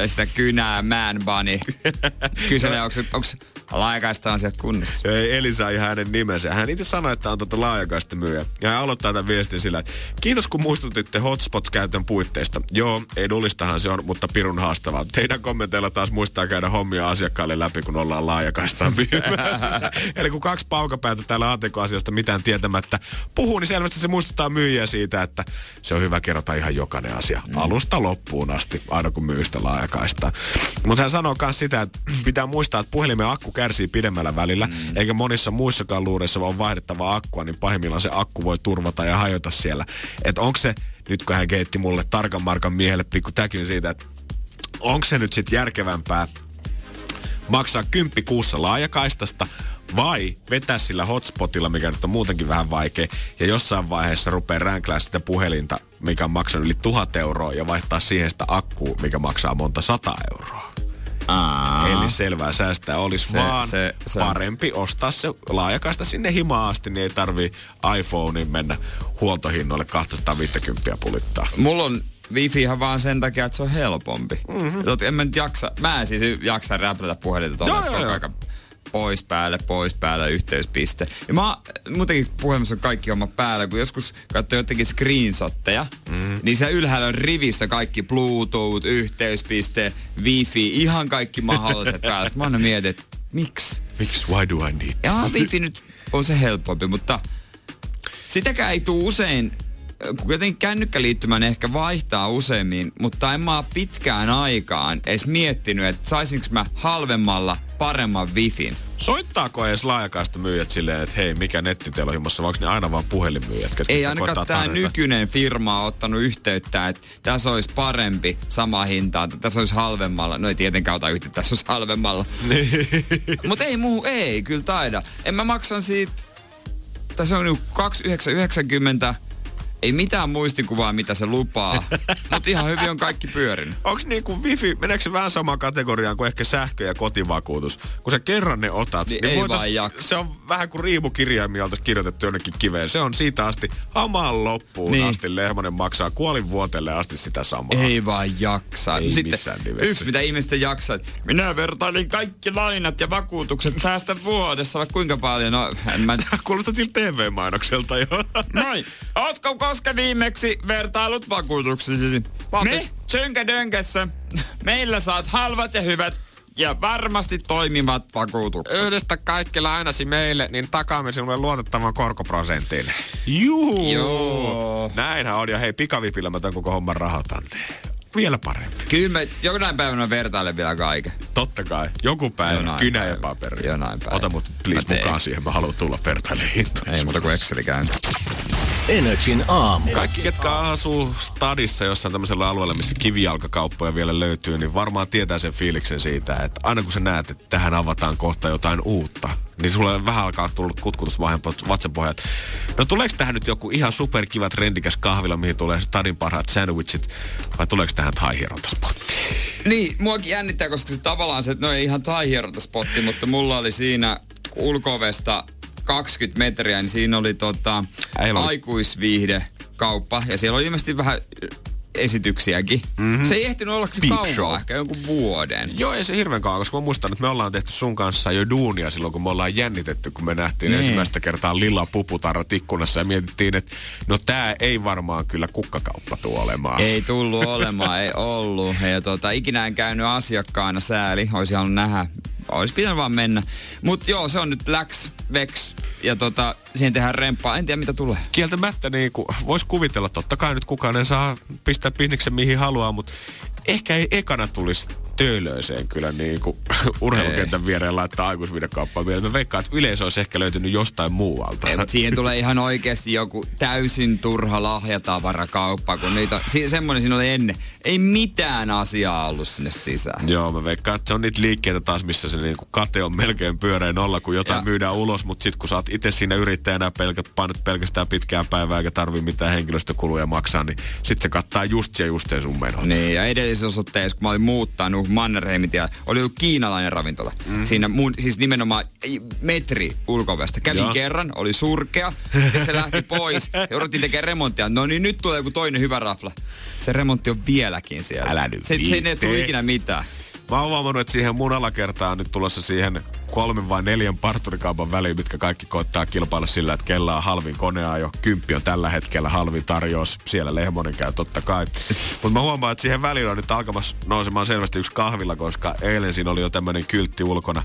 sitä kynää man bunny. Kyselee, onko, onko laajakaista asiat kunnossa. Ei, Elisa ihan hänen nimensä. Hän itse sanoi, että on tuota laajakaista myyjä. Ja hän aloittaa tämän viestin sillä, että kiitos kun muistutitte hotspot-käytön puitteista. Joo, edullistahan se on, mutta pirun haastavaa. Teidän kommenteilla taas muistaa käydä hommia asiakkaille läpi, kun ollaan laajakaista myymässä. Eli kun kaksi paukapäätä täällä ATK-asiasta mitään tietämättä puhuu, niin selvästi se muistuttaa myyjiä siitä, että se on hyvä kerrota ihan jokainen asia. Mm. Alusta loppuun asti, aina kun myy sitä laajakaista. Mutta hän sanoo myös sitä, että pitää muistaa, että puhelimen akku kärsii pidemmällä välillä, mm. eikä monissa muissakaan luureissa on vaihdettavaa akkua, niin pahimmillaan se akku voi turvata ja hajota siellä. Että onko se, nyt kun hän keitti mulle tarkan markan miehelle pikku täkyn siitä, että onko se nyt sitten järkevämpää maksaa kymppi kuussa laajakaistasta vai vetää sillä hotspotilla, mikä nyt on muutenkin vähän vaikea, ja jossain vaiheessa rupeaa ränklää sitä puhelinta, mikä on maksanut yli tuhat euroa, ja vaihtaa siihen sitä akkuu, mikä maksaa monta sata euroa. Aa. Eli selvää säästää olisi Se- vaan se- se- parempi ostaa se laajakaista sinne himaan asti, niin ei tarvii iPhonein mennä huoltohinnoille 250 pulittaa. Mulla on wifi ihan vaan sen takia, että se on helpompi. Mm-hmm. En mä nyt jaksa, mä en siis jaksa räplätä puhelinta Joo, tuolla joo, koko joo. Pois päälle, pois päälle, yhteyspiste. Ja mä muutenkin puhelimessa on kaikki oma päällä, kun joskus katsoo jotenkin screenshotteja, mm. niin se ylhäällä on rivissä kaikki Bluetooth, yhteyspiste, wifi, ihan kaikki mahdolliset päällä. Mä aina mietin, että miksi? Miksi? Why do I need Ja wifi nyt on se helpompi, mutta sitäkään ei tule usein, jotenkin kännykkäliittymän ehkä vaihtaa useimmin, mutta en mä pitkään aikaan edes miettinyt, että saisinko mä halvemmalla paremman wifin. Soittaako edes laajakaista myyjät silleen, että hei, mikä netti teillä on himmassa, vai onko ne aina vaan puhelinmyyjät? Ei ainakaan tämä tarjota? nykyinen firma ole ottanut yhteyttä, että tässä olisi parempi sama hinta, että tässä olisi halvemmalla. No ei tietenkään ota yhteyttä, tässä olisi halvemmalla. Mutta ei muu, ei kyllä taida. En mä maksan siitä, tässä on niinku 2990, ei mitään muistikuvaa, mitä se lupaa. Mutta ihan hyvin on kaikki pyörinyt. Onko niinku wifi, meneekö se vähän samaan kategoriaan kuin ehkä sähkö- ja kotivakuutus? Kun sä kerran ne otat, Niin ei voitais- vaan jaksa. se on vähän kuin riimukirjaimia oltaisiin kirjoitettu jonnekin kiveen. Se on siitä asti hamaan loppuun Niin. asti. Lehmonen maksaa kuolinvuotelle asti sitä samaa. Ei vaan jaksa. Ei missään nimessä. yksi, mitä ihmiset ei jaksa. että Minä vertailin kaikki lainat ja vakuutukset säästä vuodessa, vaikka kuinka paljon. No, en mä... Kuulostaa siltä TV-mainokselta jo. Noin. Ootko koska viimeksi vertailut vakuutuksesi? Me, Tsönkä-dönkässä. Meillä saat halvat ja hyvät ja varmasti toimivat vakuutukset. Yhdestä kaikki lainasi meille, niin takaamme sinulle luotettavan korkoprosentin. Juu. Joo. Näinhän on. Ja hei, pikavipillä mä tämän koko homman rahoitan. Vielä parempi. Kyllä mä jonain päivänä mä vertailen vielä kaiken. Totta kai. Joku päivä. Jonain Kynä ja päivä. paperi. Jonain päivä. Ota mut please mukaan siihen. Mä haluan tulla vertailemaan hintoja. Ei muuta kuin Exceli käynti. Energin aamu. Kaikki, ketkä asuu stadissa jossain tämmöisellä alueella, missä kivijalkakauppoja vielä löytyy, niin varmaan tietää sen fiiliksen siitä, että aina kun sä näet, että tähän avataan kohta jotain uutta, niin sulle vähän alkaa tulla kutkutus vatsanpohjat. No tuleeko tähän nyt joku ihan superkiva trendikäs kahvila, mihin tulee stadin parhaat sandwichit, vai tuleeko tähän thai hierontaspottiin? Niin, muakin jännittää, koska se tavallaan se, että no ei ihan spotti, mutta mulla oli siinä ulkovesta 20 metriä, niin siinä oli tota, aikuisviihde kauppa ja siellä oli ilmeisesti vähän esityksiäkin. Mm-hmm. Se ei ehtinyt olla se kauan, show. ehkä jonkun vuoden. Joo, ei se hirveän kauan, koska mä muistan, että me ollaan tehty sun kanssa jo duunia silloin, kun me ollaan jännitetty, kun me nähtiin Niin. ensimmäistä kertaa lilla puputarrat ikkunassa ja mietittiin, että no tää ei varmaan kyllä kukkakauppa tuu olemaan. Ei tullut olemaan, ei ollut. Ja tota, ikinä en käynyt asiakkaana sääli, olisi halunnut nähdä. Olisi pitänyt vaan mennä. Mutta joo, se on nyt läks, veks ja tota, siihen tehdään remppaa. En tiedä mitä tulee. Kieltämättä niin kuin, vois kuvitella, totta kai nyt kukaan ei saa pistää bisneksen mihin haluaa, mutta ehkä ei ekana tulisi töölöiseen kyllä niin kuin urheilukentän viereen laittaa aikuisviidekauppaa vielä. Mä veikkaan, että yleisö olisi ehkä löytynyt jostain muualta. Ei, mutta siihen tulee ihan oikeasti joku täysin turha lahjatavarakauppa, kun niitä, si- semmoinen siinä oli ennen. Ei mitään asiaa ollut sinne sisään. Joo, mä veikkaan, että se on niitä liikkeitä taas, missä se niinku kate on melkein pyöreä nolla, kun jotain Ja- myydään ulos, mutta sit kun sä oot itse siinä yrittäjänä pelkä, painat pelkästään pitkään päivää eikä tarvii mitään henkilöstökuluja maksaa, niin sit se kattaa just ja just sen sun menot. Niin, ja edellisessä osoitteessa, kun mä olin muuttanut Mannerheimin tiellä, oli ollut kiinalainen ravintola. Mm. Siinä mun, siis nimenomaan metri ulkovesta. Kävin Joo. kerran, oli surkea, sitten se lähti pois, jouduttiin tekemään remonttia. No niin, nyt tulee joku toinen hyvä rafla. Se remontti on vieläkin siellä. Älä nyt se, se ei tule ikinä mitään. Mä oon huomannut, että siihen mun alakertaan on nyt tulossa siihen kolmen vai neljän parturikaupan väliin, mitkä kaikki koittaa kilpailla sillä, että kella on halvin konea jo. Kymppi on tällä hetkellä halvin tarjous. Siellä Lehmonen käy totta kai. Mutta mä huomaan, että siihen väliin on nyt alkamassa nousemaan selvästi yksi kahvila, koska eilen siinä oli jo tämmönen kyltti ulkona.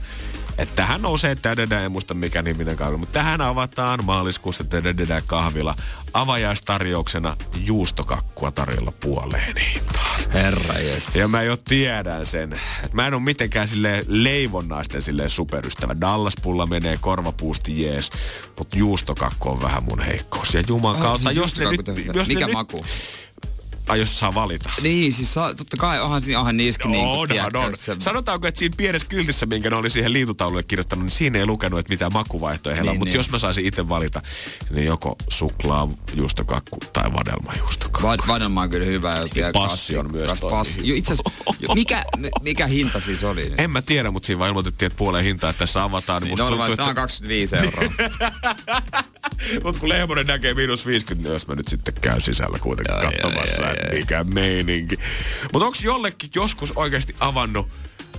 Että tähän nousee tädedä, en muista mikä niminen kahvila, mutta tähän avataan maaliskuussa tädedä kahvila avajaistarjouksena juustokakkua tarjolla puoleen hintaan. Herra jes. Ja mä jo tiedän sen. että mä en ole mitenkään sille leivonnaisten sille superystävä. Dallaspulla menee korvapuusti jees, mutta juustokakku on vähän mun heikkous. Ja juman kautta, siis jos ne nyt... Jos Mikä ne maku? Nyt, ai jos saa valita. Niin, siis saa, totta kai onhan, siinä- onhan niissäkin niin kuin, on, on. se- Sanotaanko, että siinä pienessä kyltissä, minkä ne oli siihen liitutaululle kirjoittanut, niin siinä ei lukenut, että mitä makuvaihtoehtoja heillä on. Niin, Mutta niin. jos mä saisin itse valita, niin joko suklaa juustokakku tai vadelmajuustokakku. Va- Vadelma on kyllä hyvä. Ja vielä passion kassi- myös passi- Jo, itse mikä, mikä hinta siis oli? nyt? En mä tiedä, mutta siinä vaan ilmoitettiin, että puolen hintaa, että tässä avataan. Niin Niin musta tuntuu, normaalisti että on 25 euroa. Mutta kun Lehmonen näkee miinus 50, niin jos mä nyt sitten käyn sisällä kuitenkin katsomassa, että mikä meininki. Mutta onko jollekin joskus oikeasti avannut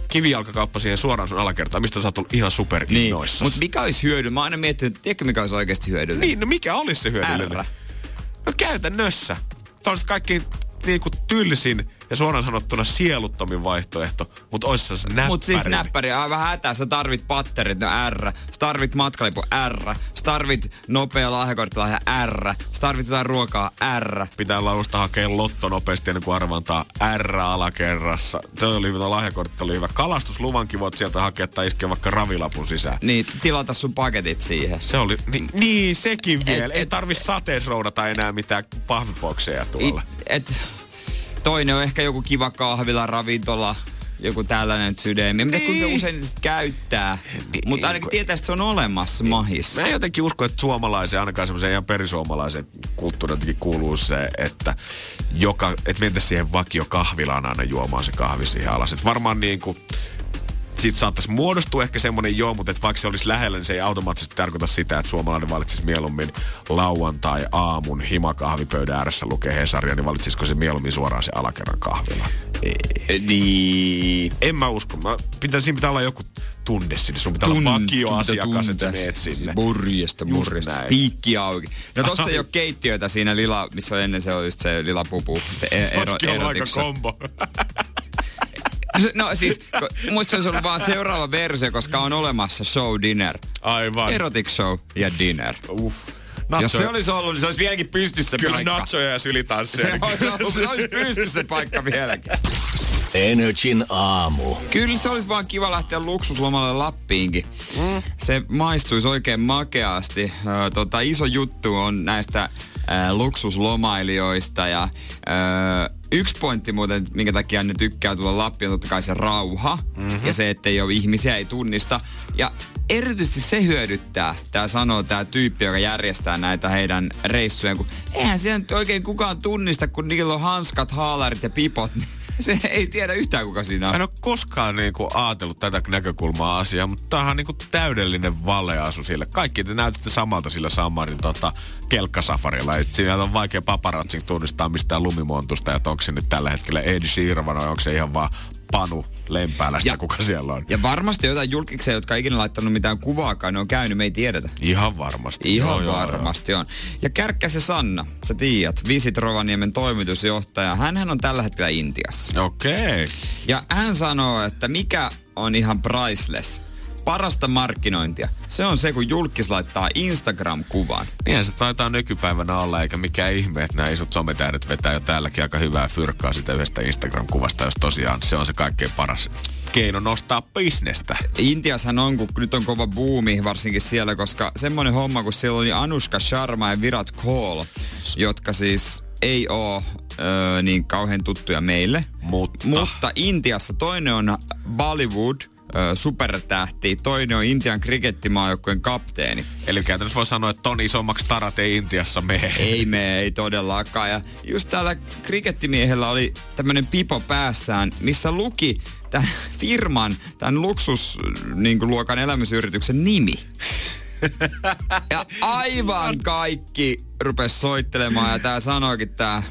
kivijalkakauppa siihen suoraan sun alakertaan, mistä sä oot ihan super niin, innoissas? mutta mikä olisi hyödyllinen? Mä oon aina miettinyt, että tiedätkö mikä olisi oikeasti hyödyllinen? Niin, no mikä olisi se hyödyllinen? R. No käytännössä. Tuollaiset kaikki niinku tylsin ja suoraan sanottuna sieluttomin vaihtoehto, mutta olisi se näppäri. Mut siis näppäri on vähän hätää. Sä tarvit patterit, no R. Sä tarvit matkalipu R. Sä tarvit nopea lahjakorttilahja R. Sä tarvit jotain ruokaa R. pitää lausta hakea lotto nopeasti ennen kuin arvantaa R alakerrassa. Toi oli hyvä, lahjakortti oli hyvä. Kalastusluvankin voit sieltä hakea tai iskeä vaikka ravilapun sisään. Niin, tilata sun paketit siihen. Se oli, niin, niin sekin vielä. Et- Ei et- tarvi sateesroudata enää mitään pahvipokseja tuolla. Et, toinen on ehkä joku kiva kahvila, ravintola, joku tällainen sydämi. En tiedä, kuinka Niin. usein niitä sit käyttää. Niin, Mutta ainakin tietää, että se on olemassa mahissa. Mä en jotenkin usko, että suomalaisen, ainakaan semmoisen ihan perisuomalaisen kulttuurin jotenkin kuuluu se, että joka, että mentäisiin siihen vakio kahvilaan aina juomaan se kahvi siihen alas. Et varmaan niin kuin, siitä saattaisi muodostua ehkä semmoinen joo, mutta et vaikka se olisi lähellä, niin se ei automaattisesti tarkoita sitä, että suomalainen valitsisi mieluummin lauantai aamun himakahvipöydän ääressä lukee Hesaria, niin valitsisiko se mieluummin suoraan se alakerran kahvila? Ei. Niin. En mä usko. Mä, pitää, siinä pitää olla joku tunne sinne. Sun pitää olla vakioasiakas, että sä meet sinne. Morjesta. näin. Piikki auki. No tossa ei ole keittiöitä siinä lila, missä ennen se oli just se lila pupu. Se e- Se ollut aika kombo. No siis, muista se ollut vaan seuraava versio, koska on olemassa show dinner. Aivan. Erotic show ja dinner. Uff. Jos se olisi ollut, niin se olisi vieläkin pystyssä Kyllä paikka. natsoja ja sylitansseja. Se olisi, ollut, se olisi pystyssä paikka vieläkin. Energin aamu. Kyllä se olisi vaan kiva lähteä luksuslomalle Lappiinkin. Mm. Se maistuisi oikein makeasti. Ö, tota, iso juttu on näistä ö, luksuslomailijoista ja ö, yksi pointti muuten, minkä takia ne tykkää tulla Lappiin, on totta kai se rauha mm-hmm. ja se, että ei ole ihmisiä, ei tunnista. Ja erityisesti se hyödyttää, tämä sanoo tämä tyyppi, joka järjestää näitä heidän reissujen, kun eihän siellä nyt oikein kukaan tunnista, kun niillä on hanskat, haalarit ja pipot, niin se ei tiedä yhtään kuka siinä Mä on. en ole koskaan niinku ajatellut tätä näkökulmaa asiaa, mutta tämähän on niinku täydellinen valeasu sille. Kaikki te näytätte samalta sillä Samarin tota, kelkkasafarilla. Et siinä on vaikea paparatsin tunnistaa mistään lumimontusta, että onko se nyt tällä hetkellä Ed Sheeran vai onko se ihan vaan Panu Lempäälästä, Ja- kuka siellä on. Ja varmasti jotain julkiksia, jotka ei ikinä laittanut mitään kuvaakaan, ne on käynyt, me ei tiedetä. Ihan varmasti. Ihan Joo, joo, varmasti on. Ja Kärkkäse Sanna, sä tiedät, Visit Rovaniemen toimitusjohtaja, hän on tällä hetkellä Intiassa. joo. Okei. Okay. Ja hän sanoo, että mikä on ihan priceless, parasta markkinointia. Se on se, kun julkis laittaa Instagram-kuvan. Niinhän se taitaa nykypäivänä olla, eikä mikään ihme, että nämä isot sometähdet vetää jo täälläkin aika hyvää fyrkkaa sitä yhdestä Instagram-kuvasta, jos tosiaan se on se kaikkein paras keino nostaa bisnestä. Intiashan on, kun nyt on kova buumi varsinkin siellä, koska semmoinen homma, kun siellä oli Anushka Sharma ja Virat Kohl, jotka siis ei oo öö, niin kauhean tuttuja meille. Mutta. Mutta Intiassa toinen on Bollywood, supertähti, toinen on Intian krikettimaajoukkueen kapteeni. Eli käytännössä voi sanoa, että ton isommaksi tarat ei Intiassa mene. Ei me, ei todellakaan. Ja just täällä krikettimiehellä oli tämmönen pipo päässään, missä luki tämän firman, tämän luksusluokan niin luokan elämysyrityksen nimi. Ja aivan kaikki rupes soittelemaan ja tää sanoikin tää,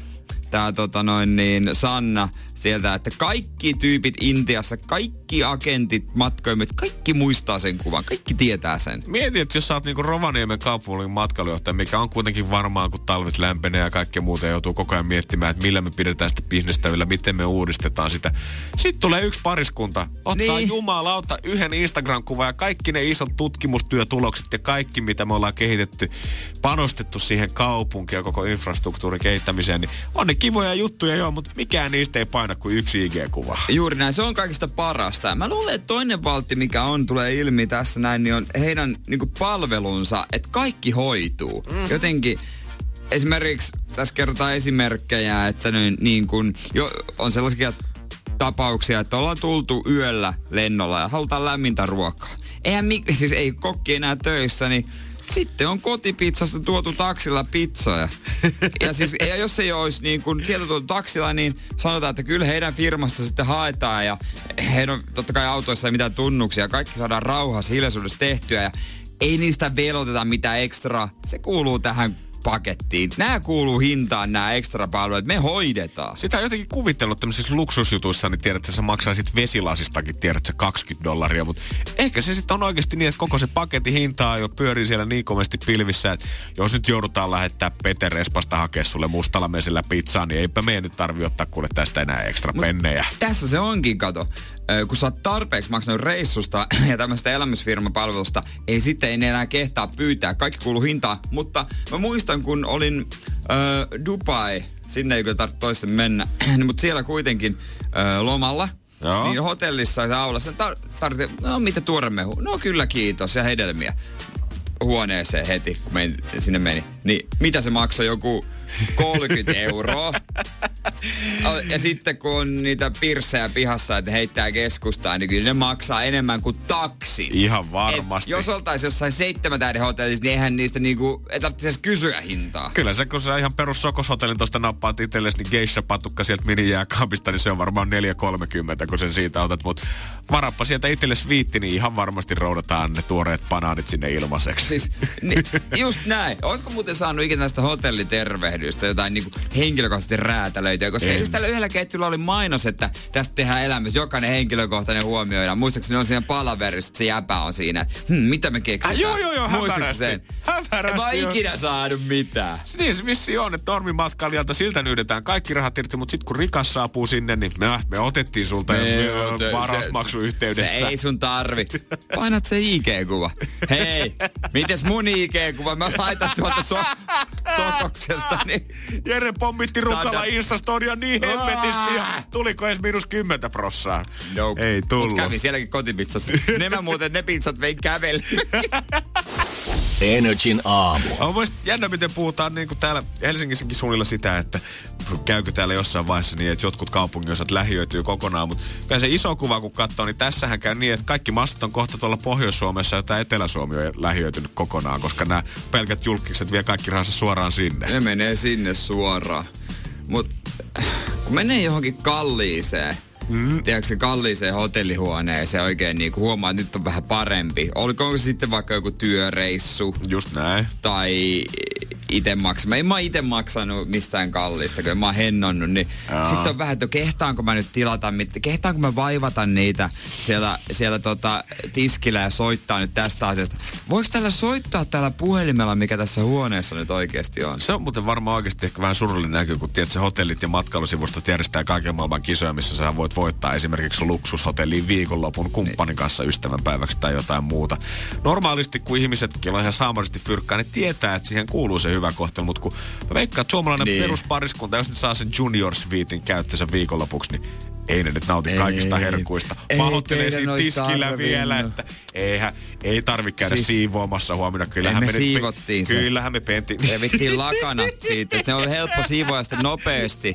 tää tota noin niin Sanna sieltä, että kaikki tyypit Intiassa, kaikki agentit, matkoimet, kaikki muistaa sen kuvan, kaikki tietää sen. Mieti, että jos sä oot niinku Rovaniemen kaupungin matkailujohtaja, mikä on kuitenkin varmaan, kun talvet lämpenee ja kaikkea muuta, ja joutuu koko ajan miettimään, että millä me pidetään sitä bisnestä yllä, miten me uudistetaan sitä. Sitten tulee yksi pariskunta, ottaa Niin. jumalauta yhden Instagram-kuvan ja kaikki ne isot tutkimustyötulokset ja kaikki, mitä me ollaan kehitetty, panostettu siihen kaupunkiin ja koko infrastruktuurin kehittämiseen, niin on ne kivoja juttuja joo, mutta mikään niistä ei paina kuin yksi IG-kuva. Juuri näin, se on kaikista parasta. Mä luulen, että toinen valtti, mikä on, tulee ilmi tässä näin, niin on heidän niin palvelunsa, että kaikki hoituu. Mm-hmm. Jotenkin esimerkiksi, tässä kerrotaan esimerkkejä, että niin, niin kun, jo, on sellaisia tapauksia, että ollaan tultu yöllä lennolla ja halutaan lämmintä ruokaa. Eihän siis ei kokki enää töissä, niin sitten on kotipizzasta tuotu taksilla pizzoja. Ja, siis, ja jos ei olisi niin kun sieltä tuotu taksilla, niin sanotaan, että kyllä heidän firmasta sitten haetaan ja heidän totta kai autoissa ei mitään tunnuksia. Kaikki saadaan rauhassa hiljaisuudessa tehtyä ja ei niistä veloteta mitään ekstraa. Se kuuluu tähän pakettiin. Nämä kuuluu hintaan, nämä ekstra palvelut. Me hoidetaan. Sitä on jotenkin kuvitellut tämmöisissä luksusjutuissa, niin tiedät, että sä maksaa sit vesilasistakin, tiedät, sä 20 dollaria, mutta ehkä se sitten on oikeasti niin, että koko se paketin hintaa jo pyörii siellä niin kovasti pilvissä, että jos nyt joudutaan lähettää Peter Espasta hakea sulle mustalla mesillä pizzaa, niin eipä meidän nyt tarvi ottaa kuule tästä enää ekstra pennejä. Tässä se onkin, kato. Kun sä oot tarpeeksi maksanut reissusta ja tämmöistä elämysfirmapalvelusta, ei sitten ei enää kehtaa pyytää. Kaikki kuuluu hintaan. Mutta mä muistan, kun olin ö, Dubai, sinne ei kyllä tarvitse mennä, mutta siellä kuitenkin ö, lomalla, Joo. niin hotellissa ja aulassa tar- tarvittiin, no mitä tuoremehu? No kyllä kiitos ja hedelmiä huoneeseen heti, kun mein, sinne meni. Niin mitä se maksoi joku 30 euroa? Ja sitten kun on niitä pirssejä pihassa, että heittää keskustaan, niin kyllä ne maksaa enemmän kuin taksi. Ihan varmasti. jos oltaisiin jossain seitsemän tähden hotellissa, niin eihän niistä niinku, ei tarvitse edes kysyä hintaa. Kyllä se, kun sä ihan perus sokoshotellin tuosta nappaat itsellesi, niin geisha-patukka sieltä minijääkaapista, niin se on varmaan 4,30, kun sen siitä otat. Mutta varappa sieltä itsellesi viitti, niin ihan varmasti roudataan ne tuoreet banaanit sinne ilmaiseksi. Siis, ni, just näin. Ootko muuten saanut ikinä näistä hotellitervehdyistä jotain niinku henkilökohtaisesti räätälöityä? Koska En. eikö tällä yhdellä ketjulla oli mainos, että tästä tehdään elämässä jokainen henkilökohtainen huomioidaan. Muistaakseni on siinä palaverissa, että se jäpä on siinä. että, Hmm, mitä me keksitään? Äh, joo, joo, joo, hämärästi. sen? Hämärästi, En mä ikinä saanut mitään. Niin se vissi on, että normimatkailijalta siltä nyydetään kaikki rahat irti, mutta sitten kun rikas saapuu sinne, niin me, me otettiin sulta Me jo ote- varausmaksu yhteydessä. Se ei sun tarvi. Painat se IG-kuva. Hei, mites mun IG-kuva? Mä laitan tuolta so- sokoksesta. Niin. Jere pommitti rukalla. Instastoria niin hemmetisti ja tuliko edes miinus 10 prossaa? Nope. Ei tullut. Mut kävin sielläkin kotipizzassa. ne mä muuten, ne pizzat vein kävellä. Energin aamu. On mielestäni jännä, miten puhutaan niin kuin täällä Helsingissäkin suunnilla sitä, että käykö täällä jossain vaiheessa niin, että jotkut kaupunginosat lähiöityy kokonaan. Mutta kyllä se iso kuva, kun katsoo, niin tässähän käy niin, että kaikki mastot on kohta tuolla Pohjois-Suomessa ja tämä Etelä-Suomi on lähiöitynyt kokonaan, koska nämä pelkät julkiset vie kaikki rahansa suoraan sinne. ne menee sinne suoraan. Mut kun menee johonkin kalliiseen, mm. tiedätkö se kalliiseen hotellihuoneeseen oikein niin huomaa, että nyt on vähän parempi. Oliko se sitten vaikka joku työreissu Just näin. tai itse maksanut. En mä itse maksanut mistään kalliista, kun mä oon hennonnut. Niin sitten on vähän, että kehtaanko mä nyt tilata, mit- kehtaanko mä vaivata niitä siellä, siellä tota, tiskillä ja soittaa nyt tästä asiasta. Voiko tällä soittaa tällä puhelimella, mikä tässä huoneessa nyt oikeasti on? Se on muuten varmaan oikeasti ehkä vähän surullinen näky, kun tiedät, se hotellit ja matkailusivustot järjestää kaiken maailman kisoja, missä sä voit voittaa esimerkiksi luksushotelliin viikonlopun kumppanin kanssa ystävänpäiväksi tai jotain muuta. Normaalisti, kun ihmisetkin on ihan saamallisesti fyrkkaa, ne tietää, että siihen kuuluu se hyvä kohtelu, mutta kun mä veikkaan, että suomalainen Niin. peruspariskunta, jos nyt saa sen junior suitein käyttöönsä viikonlopuksi, niin ei ne nyt nauti Ei. kaikista herkuista. Pahoittelee siinä tiskillä vielä, että eihän, ei tarvitse käydä Siis- siivoamassa huomenna. Kyllähän me me, nyt pe- siivottiin se. Kyllähän me pentiin. Revittiin lakanat siitä, että se on helppo siivoa sitten nopeasti.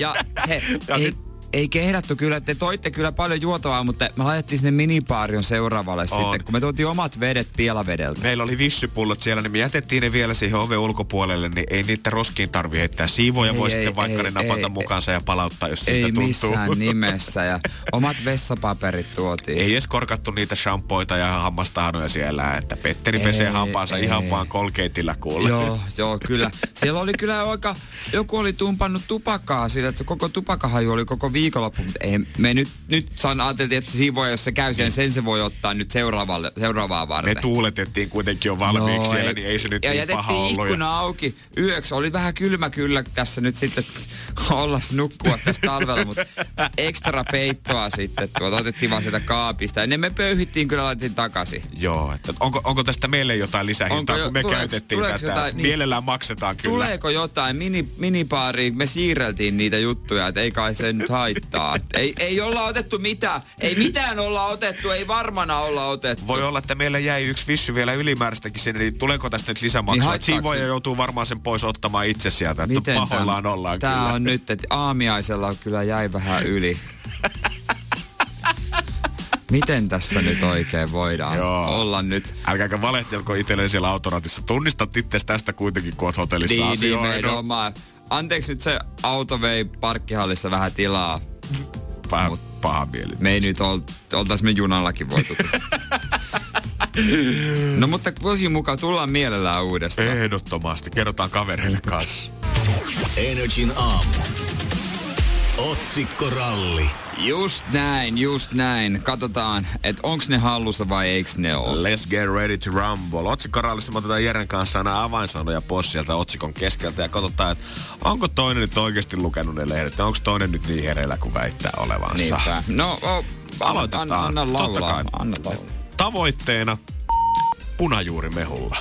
Ja se Ja ei, sit- ei kehdattu kyllä, te toitte kyllä paljon juotavaa, mutta me laitettiin sinne minipaarion seuraavalle On. sitten, kun me tuotiin omat vedet pielavedeltä. Meillä oli vissypullot siellä, niin me jätettiin ne vielä siihen oven ulkopuolelle, niin ei niitä roskiin tarvi heittää. Siivoja Ei, voi ei, sitten vaikka ei, ne napata ei, mukaansa ja palauttaa, jos Ei siitä tuntuu. missään nimessä ja omat vessapaperit tuotiin. Ei edes korkattu niitä shampoita ja hammastahanoja siellä, että Petteri Ei, pesee hampaansa ei. ihan vaan kolkeitillä kuulle. Joo, joo, kyllä. Siellä oli kyllä aika, joku oli tumpannut tupakkaa sillä, että koko tupakahaju oli koko viikonloppu, mutta ei, me nyt, nyt saan ajateltiin, että siivoja, jos se käy sen, sen se voi ottaa nyt seuraavalle, seuraavaa varten. Ne tuuletettiin kuitenkin jo valmiiksi siellä, niin ei se nyt ja niin paha ollut. ikkuna auki yöksi. Oli vähän kylmä kyllä tässä nyt sitten olla nukkua tässä talvella, mutta ekstra peittoa sitten tuota, otettiin vaan sieltä kaapista. Ja ne me pöyhittiin kyllä laitettiin takaisin. Joo, että onko, onko tästä meille jotain lisähintaa, Onko jo- kun me tuleeko- käytettiin tuleeko tätä? jotain- niin. Mielellään maksetaan kyllä. Tuleeko jotain mini, minipaariin? Me siirreltiin niitä juttuja, että ei kai se nyt haittaa. ei, ei olla otettu mitään. Ei mitään olla otettu, ei varmana olla otettu. Voi olla, että meillä jäi yksi vissy vielä ylimääräistäkin sinne, niin tuleeko tästä nyt lisämaksua? Niin Niin Siivoja se? joutuu varmaan sen pois ottamaan itse sieltä, että pahoillaan ollaan tää kyllä. on nyt, että aamiaisella kyllä jäi vähän yli. Miten tässä nyt oikein voidaan Joo. olla nyt? Älkääkä valehtelko itselleen siellä autoratissa. Tunnistat itse tästä kuitenkin, kun oot hotellissa Niin, asioinut. nimenomaan. Anteeksi nyt se auto vei parkkihallissa vähän tilaa. Vähän Mut- paha mieli. Me ei nyt ol, oltais me junallakin voitu. no mutta vuosien mukaan tullaan mielellään uudestaan. Ehdottomasti. Kerrotaan kavereille kanssa. Energin aamu. Otsikkoralli. Just näin, just näin. Katsotaan, että onks ne hallussa vai eiks ne ole. Let's get ready to rumble. Otsikkorallissa me otetaan Jeren kanssa aina avainsanoja pois sieltä otsikon keskeltä ja katsotaan, että onko toinen nyt oikeasti lukenut ne lehdet onko toinen nyt niin hereillä kuin väittää olevansa. Niinpä. No, oh, Aloitetaan. Anna, anna Totta laulaa. kai. Anna laulaa. Tavoitteena punajuurimehulla.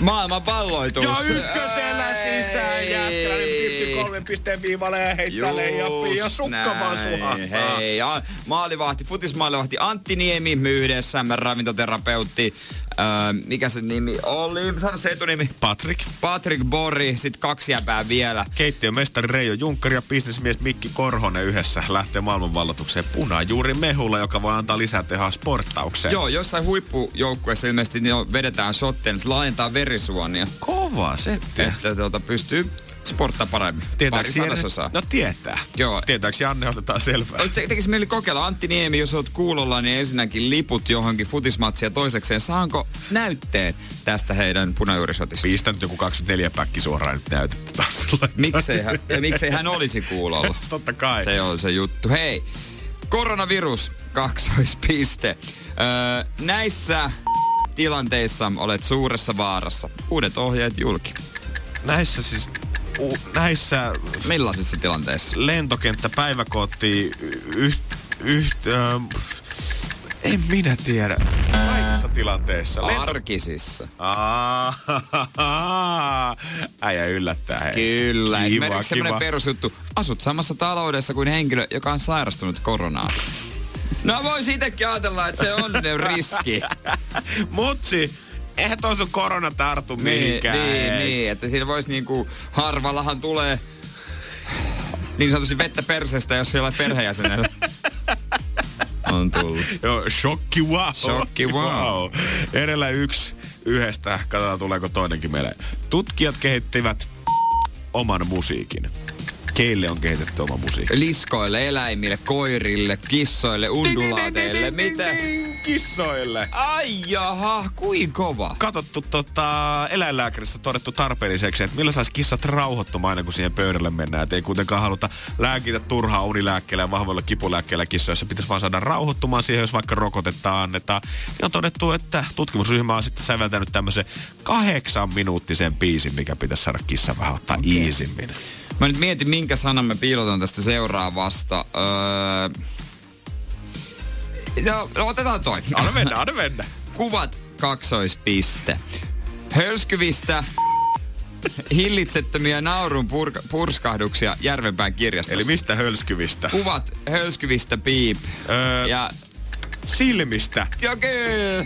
Maailman valloitus. Ja ykkösellä sisään. Jääskeläinen syttyy kolmen pisteen viivalle ja heittää leijappiin ja sukka vaan suhahtaa. Hei, ja maalivahti, futismaalivahti Antti Niemi, me yhdessä, me ravintoterapeutti. Öö, mikä se nimi oli? Sano se etunimi. Patrick, Patrick Borri, sit kaksi jäbää vielä. keittiömestari Reijo Junkkari ja bisnesmies Mikki Korhonen yhdessä lähtee maailmanvallotukseen punajuuri mehulla, joka voi antaa lisää tehoa sporttaukseen. Joo, jossain huippujoukkueessa ilmeisesti niin vedetään shotteen, se laajentaa verisuonia. Kova setti. Että tuota, pystyy sporttaa paremmin. Tietääks sadasosaa. No tietää. Joo. Tietääks Janne, otetaan selvää. Olisi te- tekisi mieli kokeilla. Antti Niemi, jos olet kuulolla, niin ensinnäkin liput johonkin futismatsiin ja toisekseen saanko näytteen tästä heidän punajuurisotista? Pistä nyt joku 24 päkki suoraan nyt näytettä. Miksei hän, ja miksei hän olisi kuulolla? Totta kai. Se on se juttu. Hei, koronavirus, kaksoispiste. Öö, näissä tilanteissa olet suuressa vaarassa. Uudet ohjeet julki. Näissä siis, u, näissä Millaisissa tilanteissa? lentokenttä, päiväkoti, yht, yht, ähm, en minä tiedä. Kaikissa tilanteissa. Lento- Arkisissa. Aa, äijä yllättää. Hei. Kyllä. Kiva, Esimerkiksi semmoinen kiva. perusjuttu. Asut samassa taloudessa kuin henkilö, joka on sairastunut koronaan. No voisi itsekin ajatella, että se on riski. Mutsi, eihän toi sun korona tartu niin, mihinkään. niin, niin, että siinä voisi niinku, harvallahan tulee niin sanotusti vettä perseestä, jos jollain perheenjäsenellä on tullut. Joo, shokki wow. Shokki wow. Edellä yksi yhdestä. Katsotaan tuleeko toinenkin meille. Tutkijat kehittivät oman musiikin. Keille on kehitetty oma musiikki? Liskoille, eläimille, koirille, kissoille, undulaateille, mitä? Kissoille. Ai jaha, kuin kova. Katsottu tota, eläinlääkäristä todettu tarpeelliseksi, että millä saisi kissat rauhoittumaan aina kun siihen pöydälle mennään. Et ei kuitenkaan haluta lääkitä turhaa unilääkkeellä ja vahvoilla kipulääkkeillä kissoissa. Pitäisi vaan saada rauhoittumaan siihen, jos vaikka rokotetta annetaan. Ja on todettu, että tutkimusryhmä on sitten säveltänyt tämmöisen kahdeksan minuuttisen biisin, mikä pitäisi saada kissa vähän ottaa okay. iisimmin. Mä nyt mietin, minkä sanan me piilotan tästä seuraavasta. Öö... No, no, otetaan toi. Anna mennä, anna mennä. Kuvat kaksoispiste. Hölskyvistä hillitsettömiä naurun pur- purskahduksia Järvenpään kirjastossa. Eli mistä hölskyvistä? Kuvat hölskyvistä piip. Öö, Ja silmistä. ja kyllä.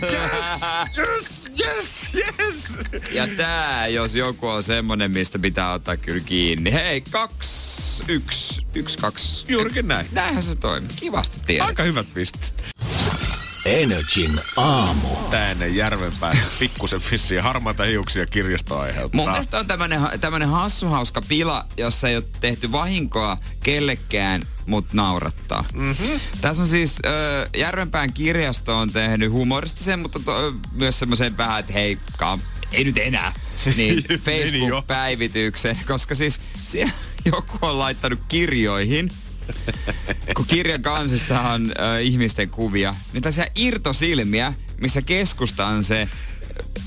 Yes, yes, yes. Ja tää, jos joku on semmonen, mistä pitää ottaa kyllä kiinni. Hei, kaksi, yksi, yksi, kaksi. Juurikin näin. Näinhän se toimii. Kivasti tiedät. Aika hyvät pistet. Energin aamu. Tää ennen järven päässä pikkusen fissiä harmaita hiuksia kirjasto aiheuttaa. Mun mielestä on tämmönen, tämmönen hassuhauska pila, jossa ei ole tehty vahinkoa kellekään, mut naurattaa. Mm-hmm. Tässä on siis äh, Järvenpään kirjasto on tehnyt humoristisen, mutta to, myös semmoisen vähän, että hei, kam, ei nyt enää. Niin. Facebook-päivityksen, koska siis siellä joku on laittanut kirjoihin, kun kirjan kansissa on äh, ihmisten kuvia, niin tässä irtosilmiä, missä keskusta on se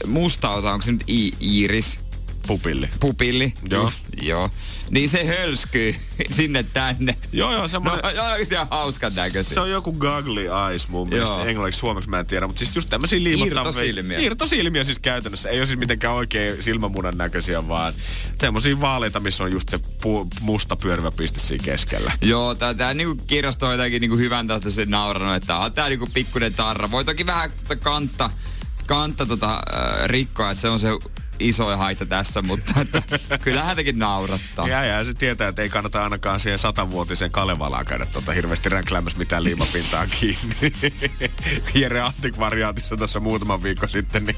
musta osa, onko se nyt i- iiris, Pupilli. pupilli? Joo. Joo. Niin se hölskyy sinne tänne. Joo, joo, No, semmoinen... no oikeasti ihan hauskan näköisiä. Se on joku goggly eyes mun mielestä. Joo. Englanniksi suomeksi mä en tiedä, mutta siis just tämmöisiä liimattavia... Irtosilmiä. Irtosilmiä siis käytännössä. Ei ole siis mitenkään oikein silmämunan näköisiä, vaan semmoisia vaaleita, missä on just se pu- musta pyörivä piste siinä keskellä. Joo, tää, tää niinku kirjasto on jotenkin niinku hyvän tahtoisen nauranut, että on tää niinku pikkuinen tarra. Voi toki vähän kantta, kantta tota, äh, rikkoa, että se on se isoin haitta tässä, mutta että, kyllä häntäkin naurattaa. Ja, ja se tietää, että ei kannata ainakaan siihen satavuotiseen Kalevalaan käydä tuota hirveästi räkläämässä mitään liimapintaa kiinni. Jere Antik-variaatissa tuossa muutama viikko sitten, niin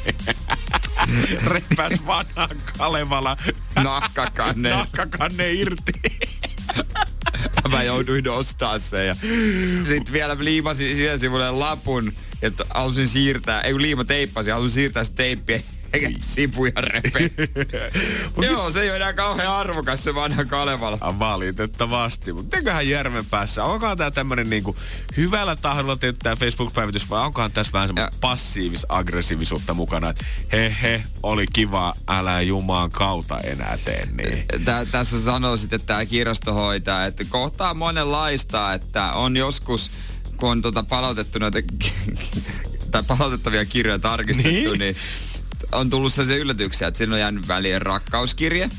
repäs vanha Kalevala Nakkakanne. nakkakanne irti. Mä jouduin ostaa sen ja sitten vielä liimasin sisäsivulle lapun ja t- halusin siirtää, ei kun liima teippasi, halusin siirtää sitä teippiä eikä sivuja repe. Joo, se ei ole enää kauhean arvokas se vanha Kalevala. Ah, Valitettavasti. Mutta eiköhän järven päässä. Onkohan tää tämmönen niinku hyvällä tahdolla tehty tää Facebook-päivitys vai onkohan tässä vähän semmoista passiivis-aggressiivisuutta mukana, että he he, oli kiva, älä jumaan kautta enää tee niin. Tää, tässä sanoo sitten tämä kirjastohoitaja, että kohtaa monenlaista, että on joskus, kun on tota palautettu noita tai palautettavia kirjoja tarkistettu, niin, niin on tullut sellaisia yllätyksiä, että siinä on jäänyt väliin rakkauskirje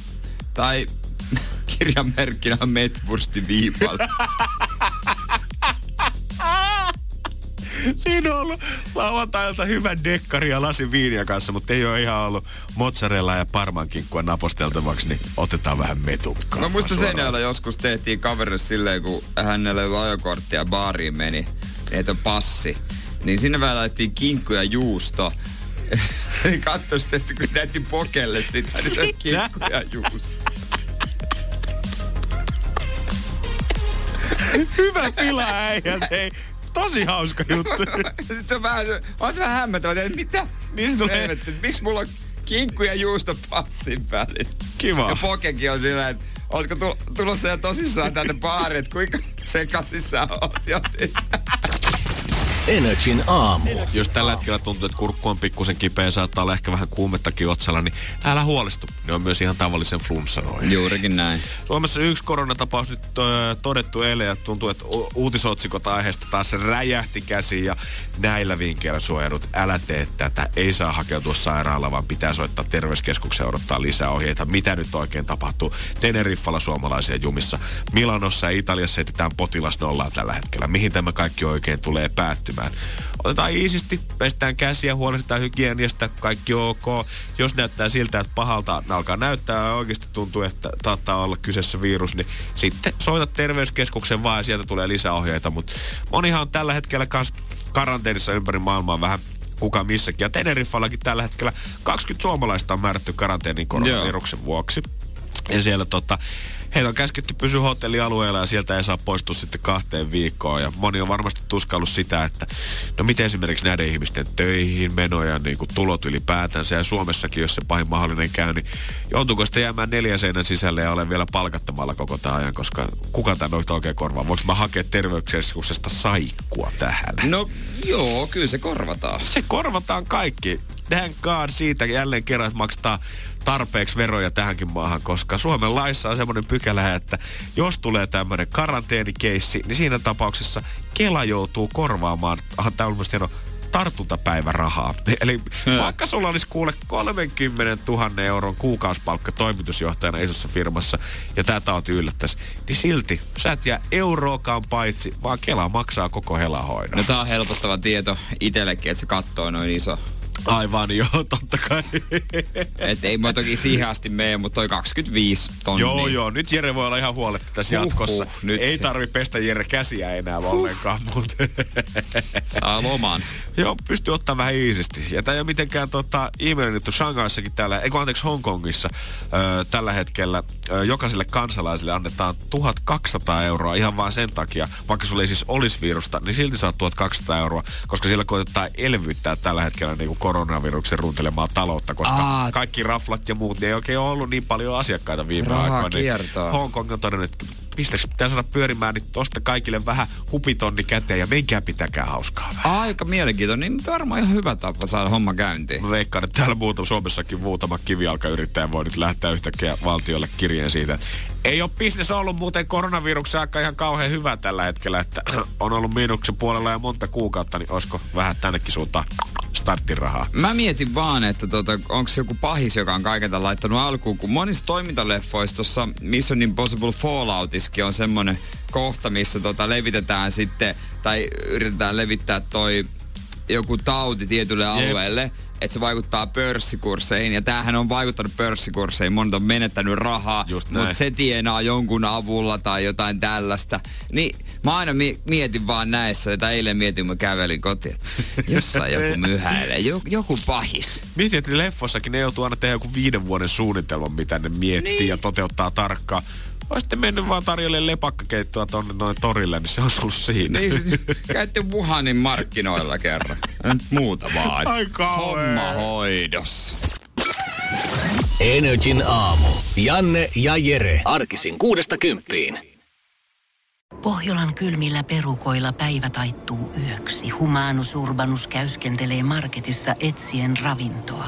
tai kirjan merkkinä on Metwursti viipalla. Siinä on ollut lauantailta hyvän dekkari ja lasi viiniä kanssa, mutta ei ole ihan ollut mozzarella ja parmankinkkua naposteltavaksi, niin otetaan vähän metukkaa. Mä muistan jolla joskus tehtiin kaverille silleen, kun hänellä ei ollut ajokorttia baariin meni, niin on passi. Niin sinne vähän laitettiin kinkku ja juusto. Katso sitten, kun se näytti pokelle sitä, niin se on kinkku ja juusto. Hyvä pila äijät, hei. Tosi hauska juttu. Sitten se on vähän, se, on se vähän hämmentävä, että mitä? Niin se tulee- Miksi mulla on kinkku ja juusto passin välissä? Kiva. Ja pokekin on sillä, että ootko tu- tulossa jo tosissaan tänne baariin, että kuinka sekaisin sä oot? Energin aamu. Jos tällä hetkellä tuntuu, että kurkku on pikkusen kipeä, saattaa olla ehkä vähän kuumettakin otsalla, niin älä huolestu. Ne on myös ihan tavallisen flunssan oire. Juurikin näin. Suomessa yksi koronatapaus nyt ö, todettu eilen ja tuntuu, että u- uutisotsikot aiheesta taas räjähti käsiin ja näillä vinkkeillä suojannut. Älä tee tätä, ei saa hakeutua sairaalaan, vaan pitää soittaa terveyskeskukseen ja odottaa lisää ohjeita. Mitä nyt oikein tapahtuu? Teneriffalla suomalaisia jumissa. Milanossa ja Italiassa etetään potilasnollaa tällä hetkellä. Mihin tämä kaikki oikein tulee päättymään? Otetaan iisisti, pestään käsiä, huolehditaan hygieniasta, kaikki ok. Jos näyttää siltä, että pahalta alkaa näyttää ja oikeasti tuntuu, että saattaa olla kyseessä virus, niin sitten soita terveyskeskuksen vaan ja sieltä tulee lisäohjeita. Mutta monihan on tällä hetkellä kans karanteenissa ympäri maailmaa vähän kuka missäkin. Ja Teneriffallakin tällä hetkellä 20 suomalaista on määrätty karanteeniin koronaviruksen vuoksi. Ja siellä tota, Heitä on käsketty pysyä hotellialueella ja sieltä ei saa poistua sitten kahteen viikkoon. Ja moni on varmasti tuskallut sitä, että no miten esimerkiksi näiden ihmisten töihin menoja, niin kuin tulot ylipäätänsä. Ja Suomessakin, jos se pahin mahdollinen käy, niin joutuuko sitten jäämään neljän seinän sisälle ja olen vielä palkattomalla koko tämän ajan, koska kuka tämän oikein korvaa? Voinko mä hakea terveyskeskuksesta saikkua tähän? No joo, kyllä se korvataan. Se korvataan kaikki. Thank God siitä jälleen kerran, että maksetaan tarpeeksi veroja tähänkin maahan, koska Suomen laissa on semmoinen pykälä, että jos tulee tämmöinen karanteenikeissi, niin siinä tapauksessa Kela joutuu korvaamaan, tämä on hieno, tartuntapäivärahaa. Eli hmm. vaikka sulla olisi kuule 30 000 euron kuukausipalkka toimitusjohtajana isossa firmassa ja tämä tauti yllättäisi, niin silti sä et jää euroakaan paitsi, vaan Kela maksaa koko helahoidon. No tää on helpottava tieto itsellekin, että se kattoo noin iso Aivan, joo, totta kai. Et ei mä toki siihen asti mene, mutta toi 25 tonnia. Joo, joo. Nyt Jere voi olla ihan huoletti tässä Uhuh, jatkossa. Nyt. Ei tarvi pestä Jere käsiä enää huh. ollenkaan, mutta... Saa loman. joo, pystyy ottaa vähän iisisti. Ja tämä ei ole mitenkään tota, ihmeellinen Shanghaissakin täällä, eikö anteeksi Hongkongissa ö, tällä hetkellä ö, jokaiselle kansalaiselle annetaan 1200 euroa ihan vaan sen takia, vaikka sulla ei siis olisi virusta, niin silti saat 1200 euroa, koska siellä koitetaan elvyttää tällä hetkellä niin kuin koronaviruksen runtelemaa taloutta, koska Aa, kaikki raflat ja muut, niin ei oikein ollut niin paljon asiakkaita viime aikoina. Niin Hongkong on todennut, että bisnes pitää saada pyörimään, niin tosta kaikille vähän hupitonni käteen ja menkää pitäkää hauskaa vähän. Aika mielenkiintoinen, niin varmaan ihan hyvä tapa saada homma käyntiin. Mä veikkaan, että täällä muuta, Suomessakin muutama kivialkayrittäjä voi nyt lähteä yhtäkkiä valtiolle kirjeen siitä. Ei ole bisnes ollut muuten koronaviruksen aika ihan kauhean hyvä tällä hetkellä, että on ollut miinuksen puolella ja monta kuukautta, niin olisiko vähän tännekin suuntaan starttirahaa. Mä mietin vaan, että tota, onko joku pahis, joka on kaiken laittanut alkuun, kun monissa toimintaleffoissa tuossa Mission Impossible Falloutiskin on semmonen kohta, missä tota, levitetään sitten, tai yritetään levittää toi joku tauti tietylle alueelle. Jep että se vaikuttaa pörssikursseihin. Ja tämähän on vaikuttanut pörssikursseihin. Monet on menettänyt rahaa, mutta se tienaa jonkun avulla tai jotain tällaista. Niin mä aina mietin vaan näissä, että eilen mietin, kun mä kävelin kotiin, että jossain joku myhäilee, joku, joku pahis. Mietin, että leffossakin ne joutuu aina tehdä joku viiden vuoden suunnitelman, mitä ne miettii niin. ja toteuttaa tarkkaan. Olisitte mennyt vaan tarjolle lepakkakeittoa tonne noin torille, niin se on ollut siinä. Niin, käytte Wuhanin markkinoilla kerran. Nyt muuta vaan. Ai Homma hoidossa. Energin aamu. Janne ja Jere. Arkisin kuudesta kymppiin. Pohjolan kylmillä perukoilla päivä taittuu yöksi. Humanus Urbanus käyskentelee marketissa etsien ravintoa.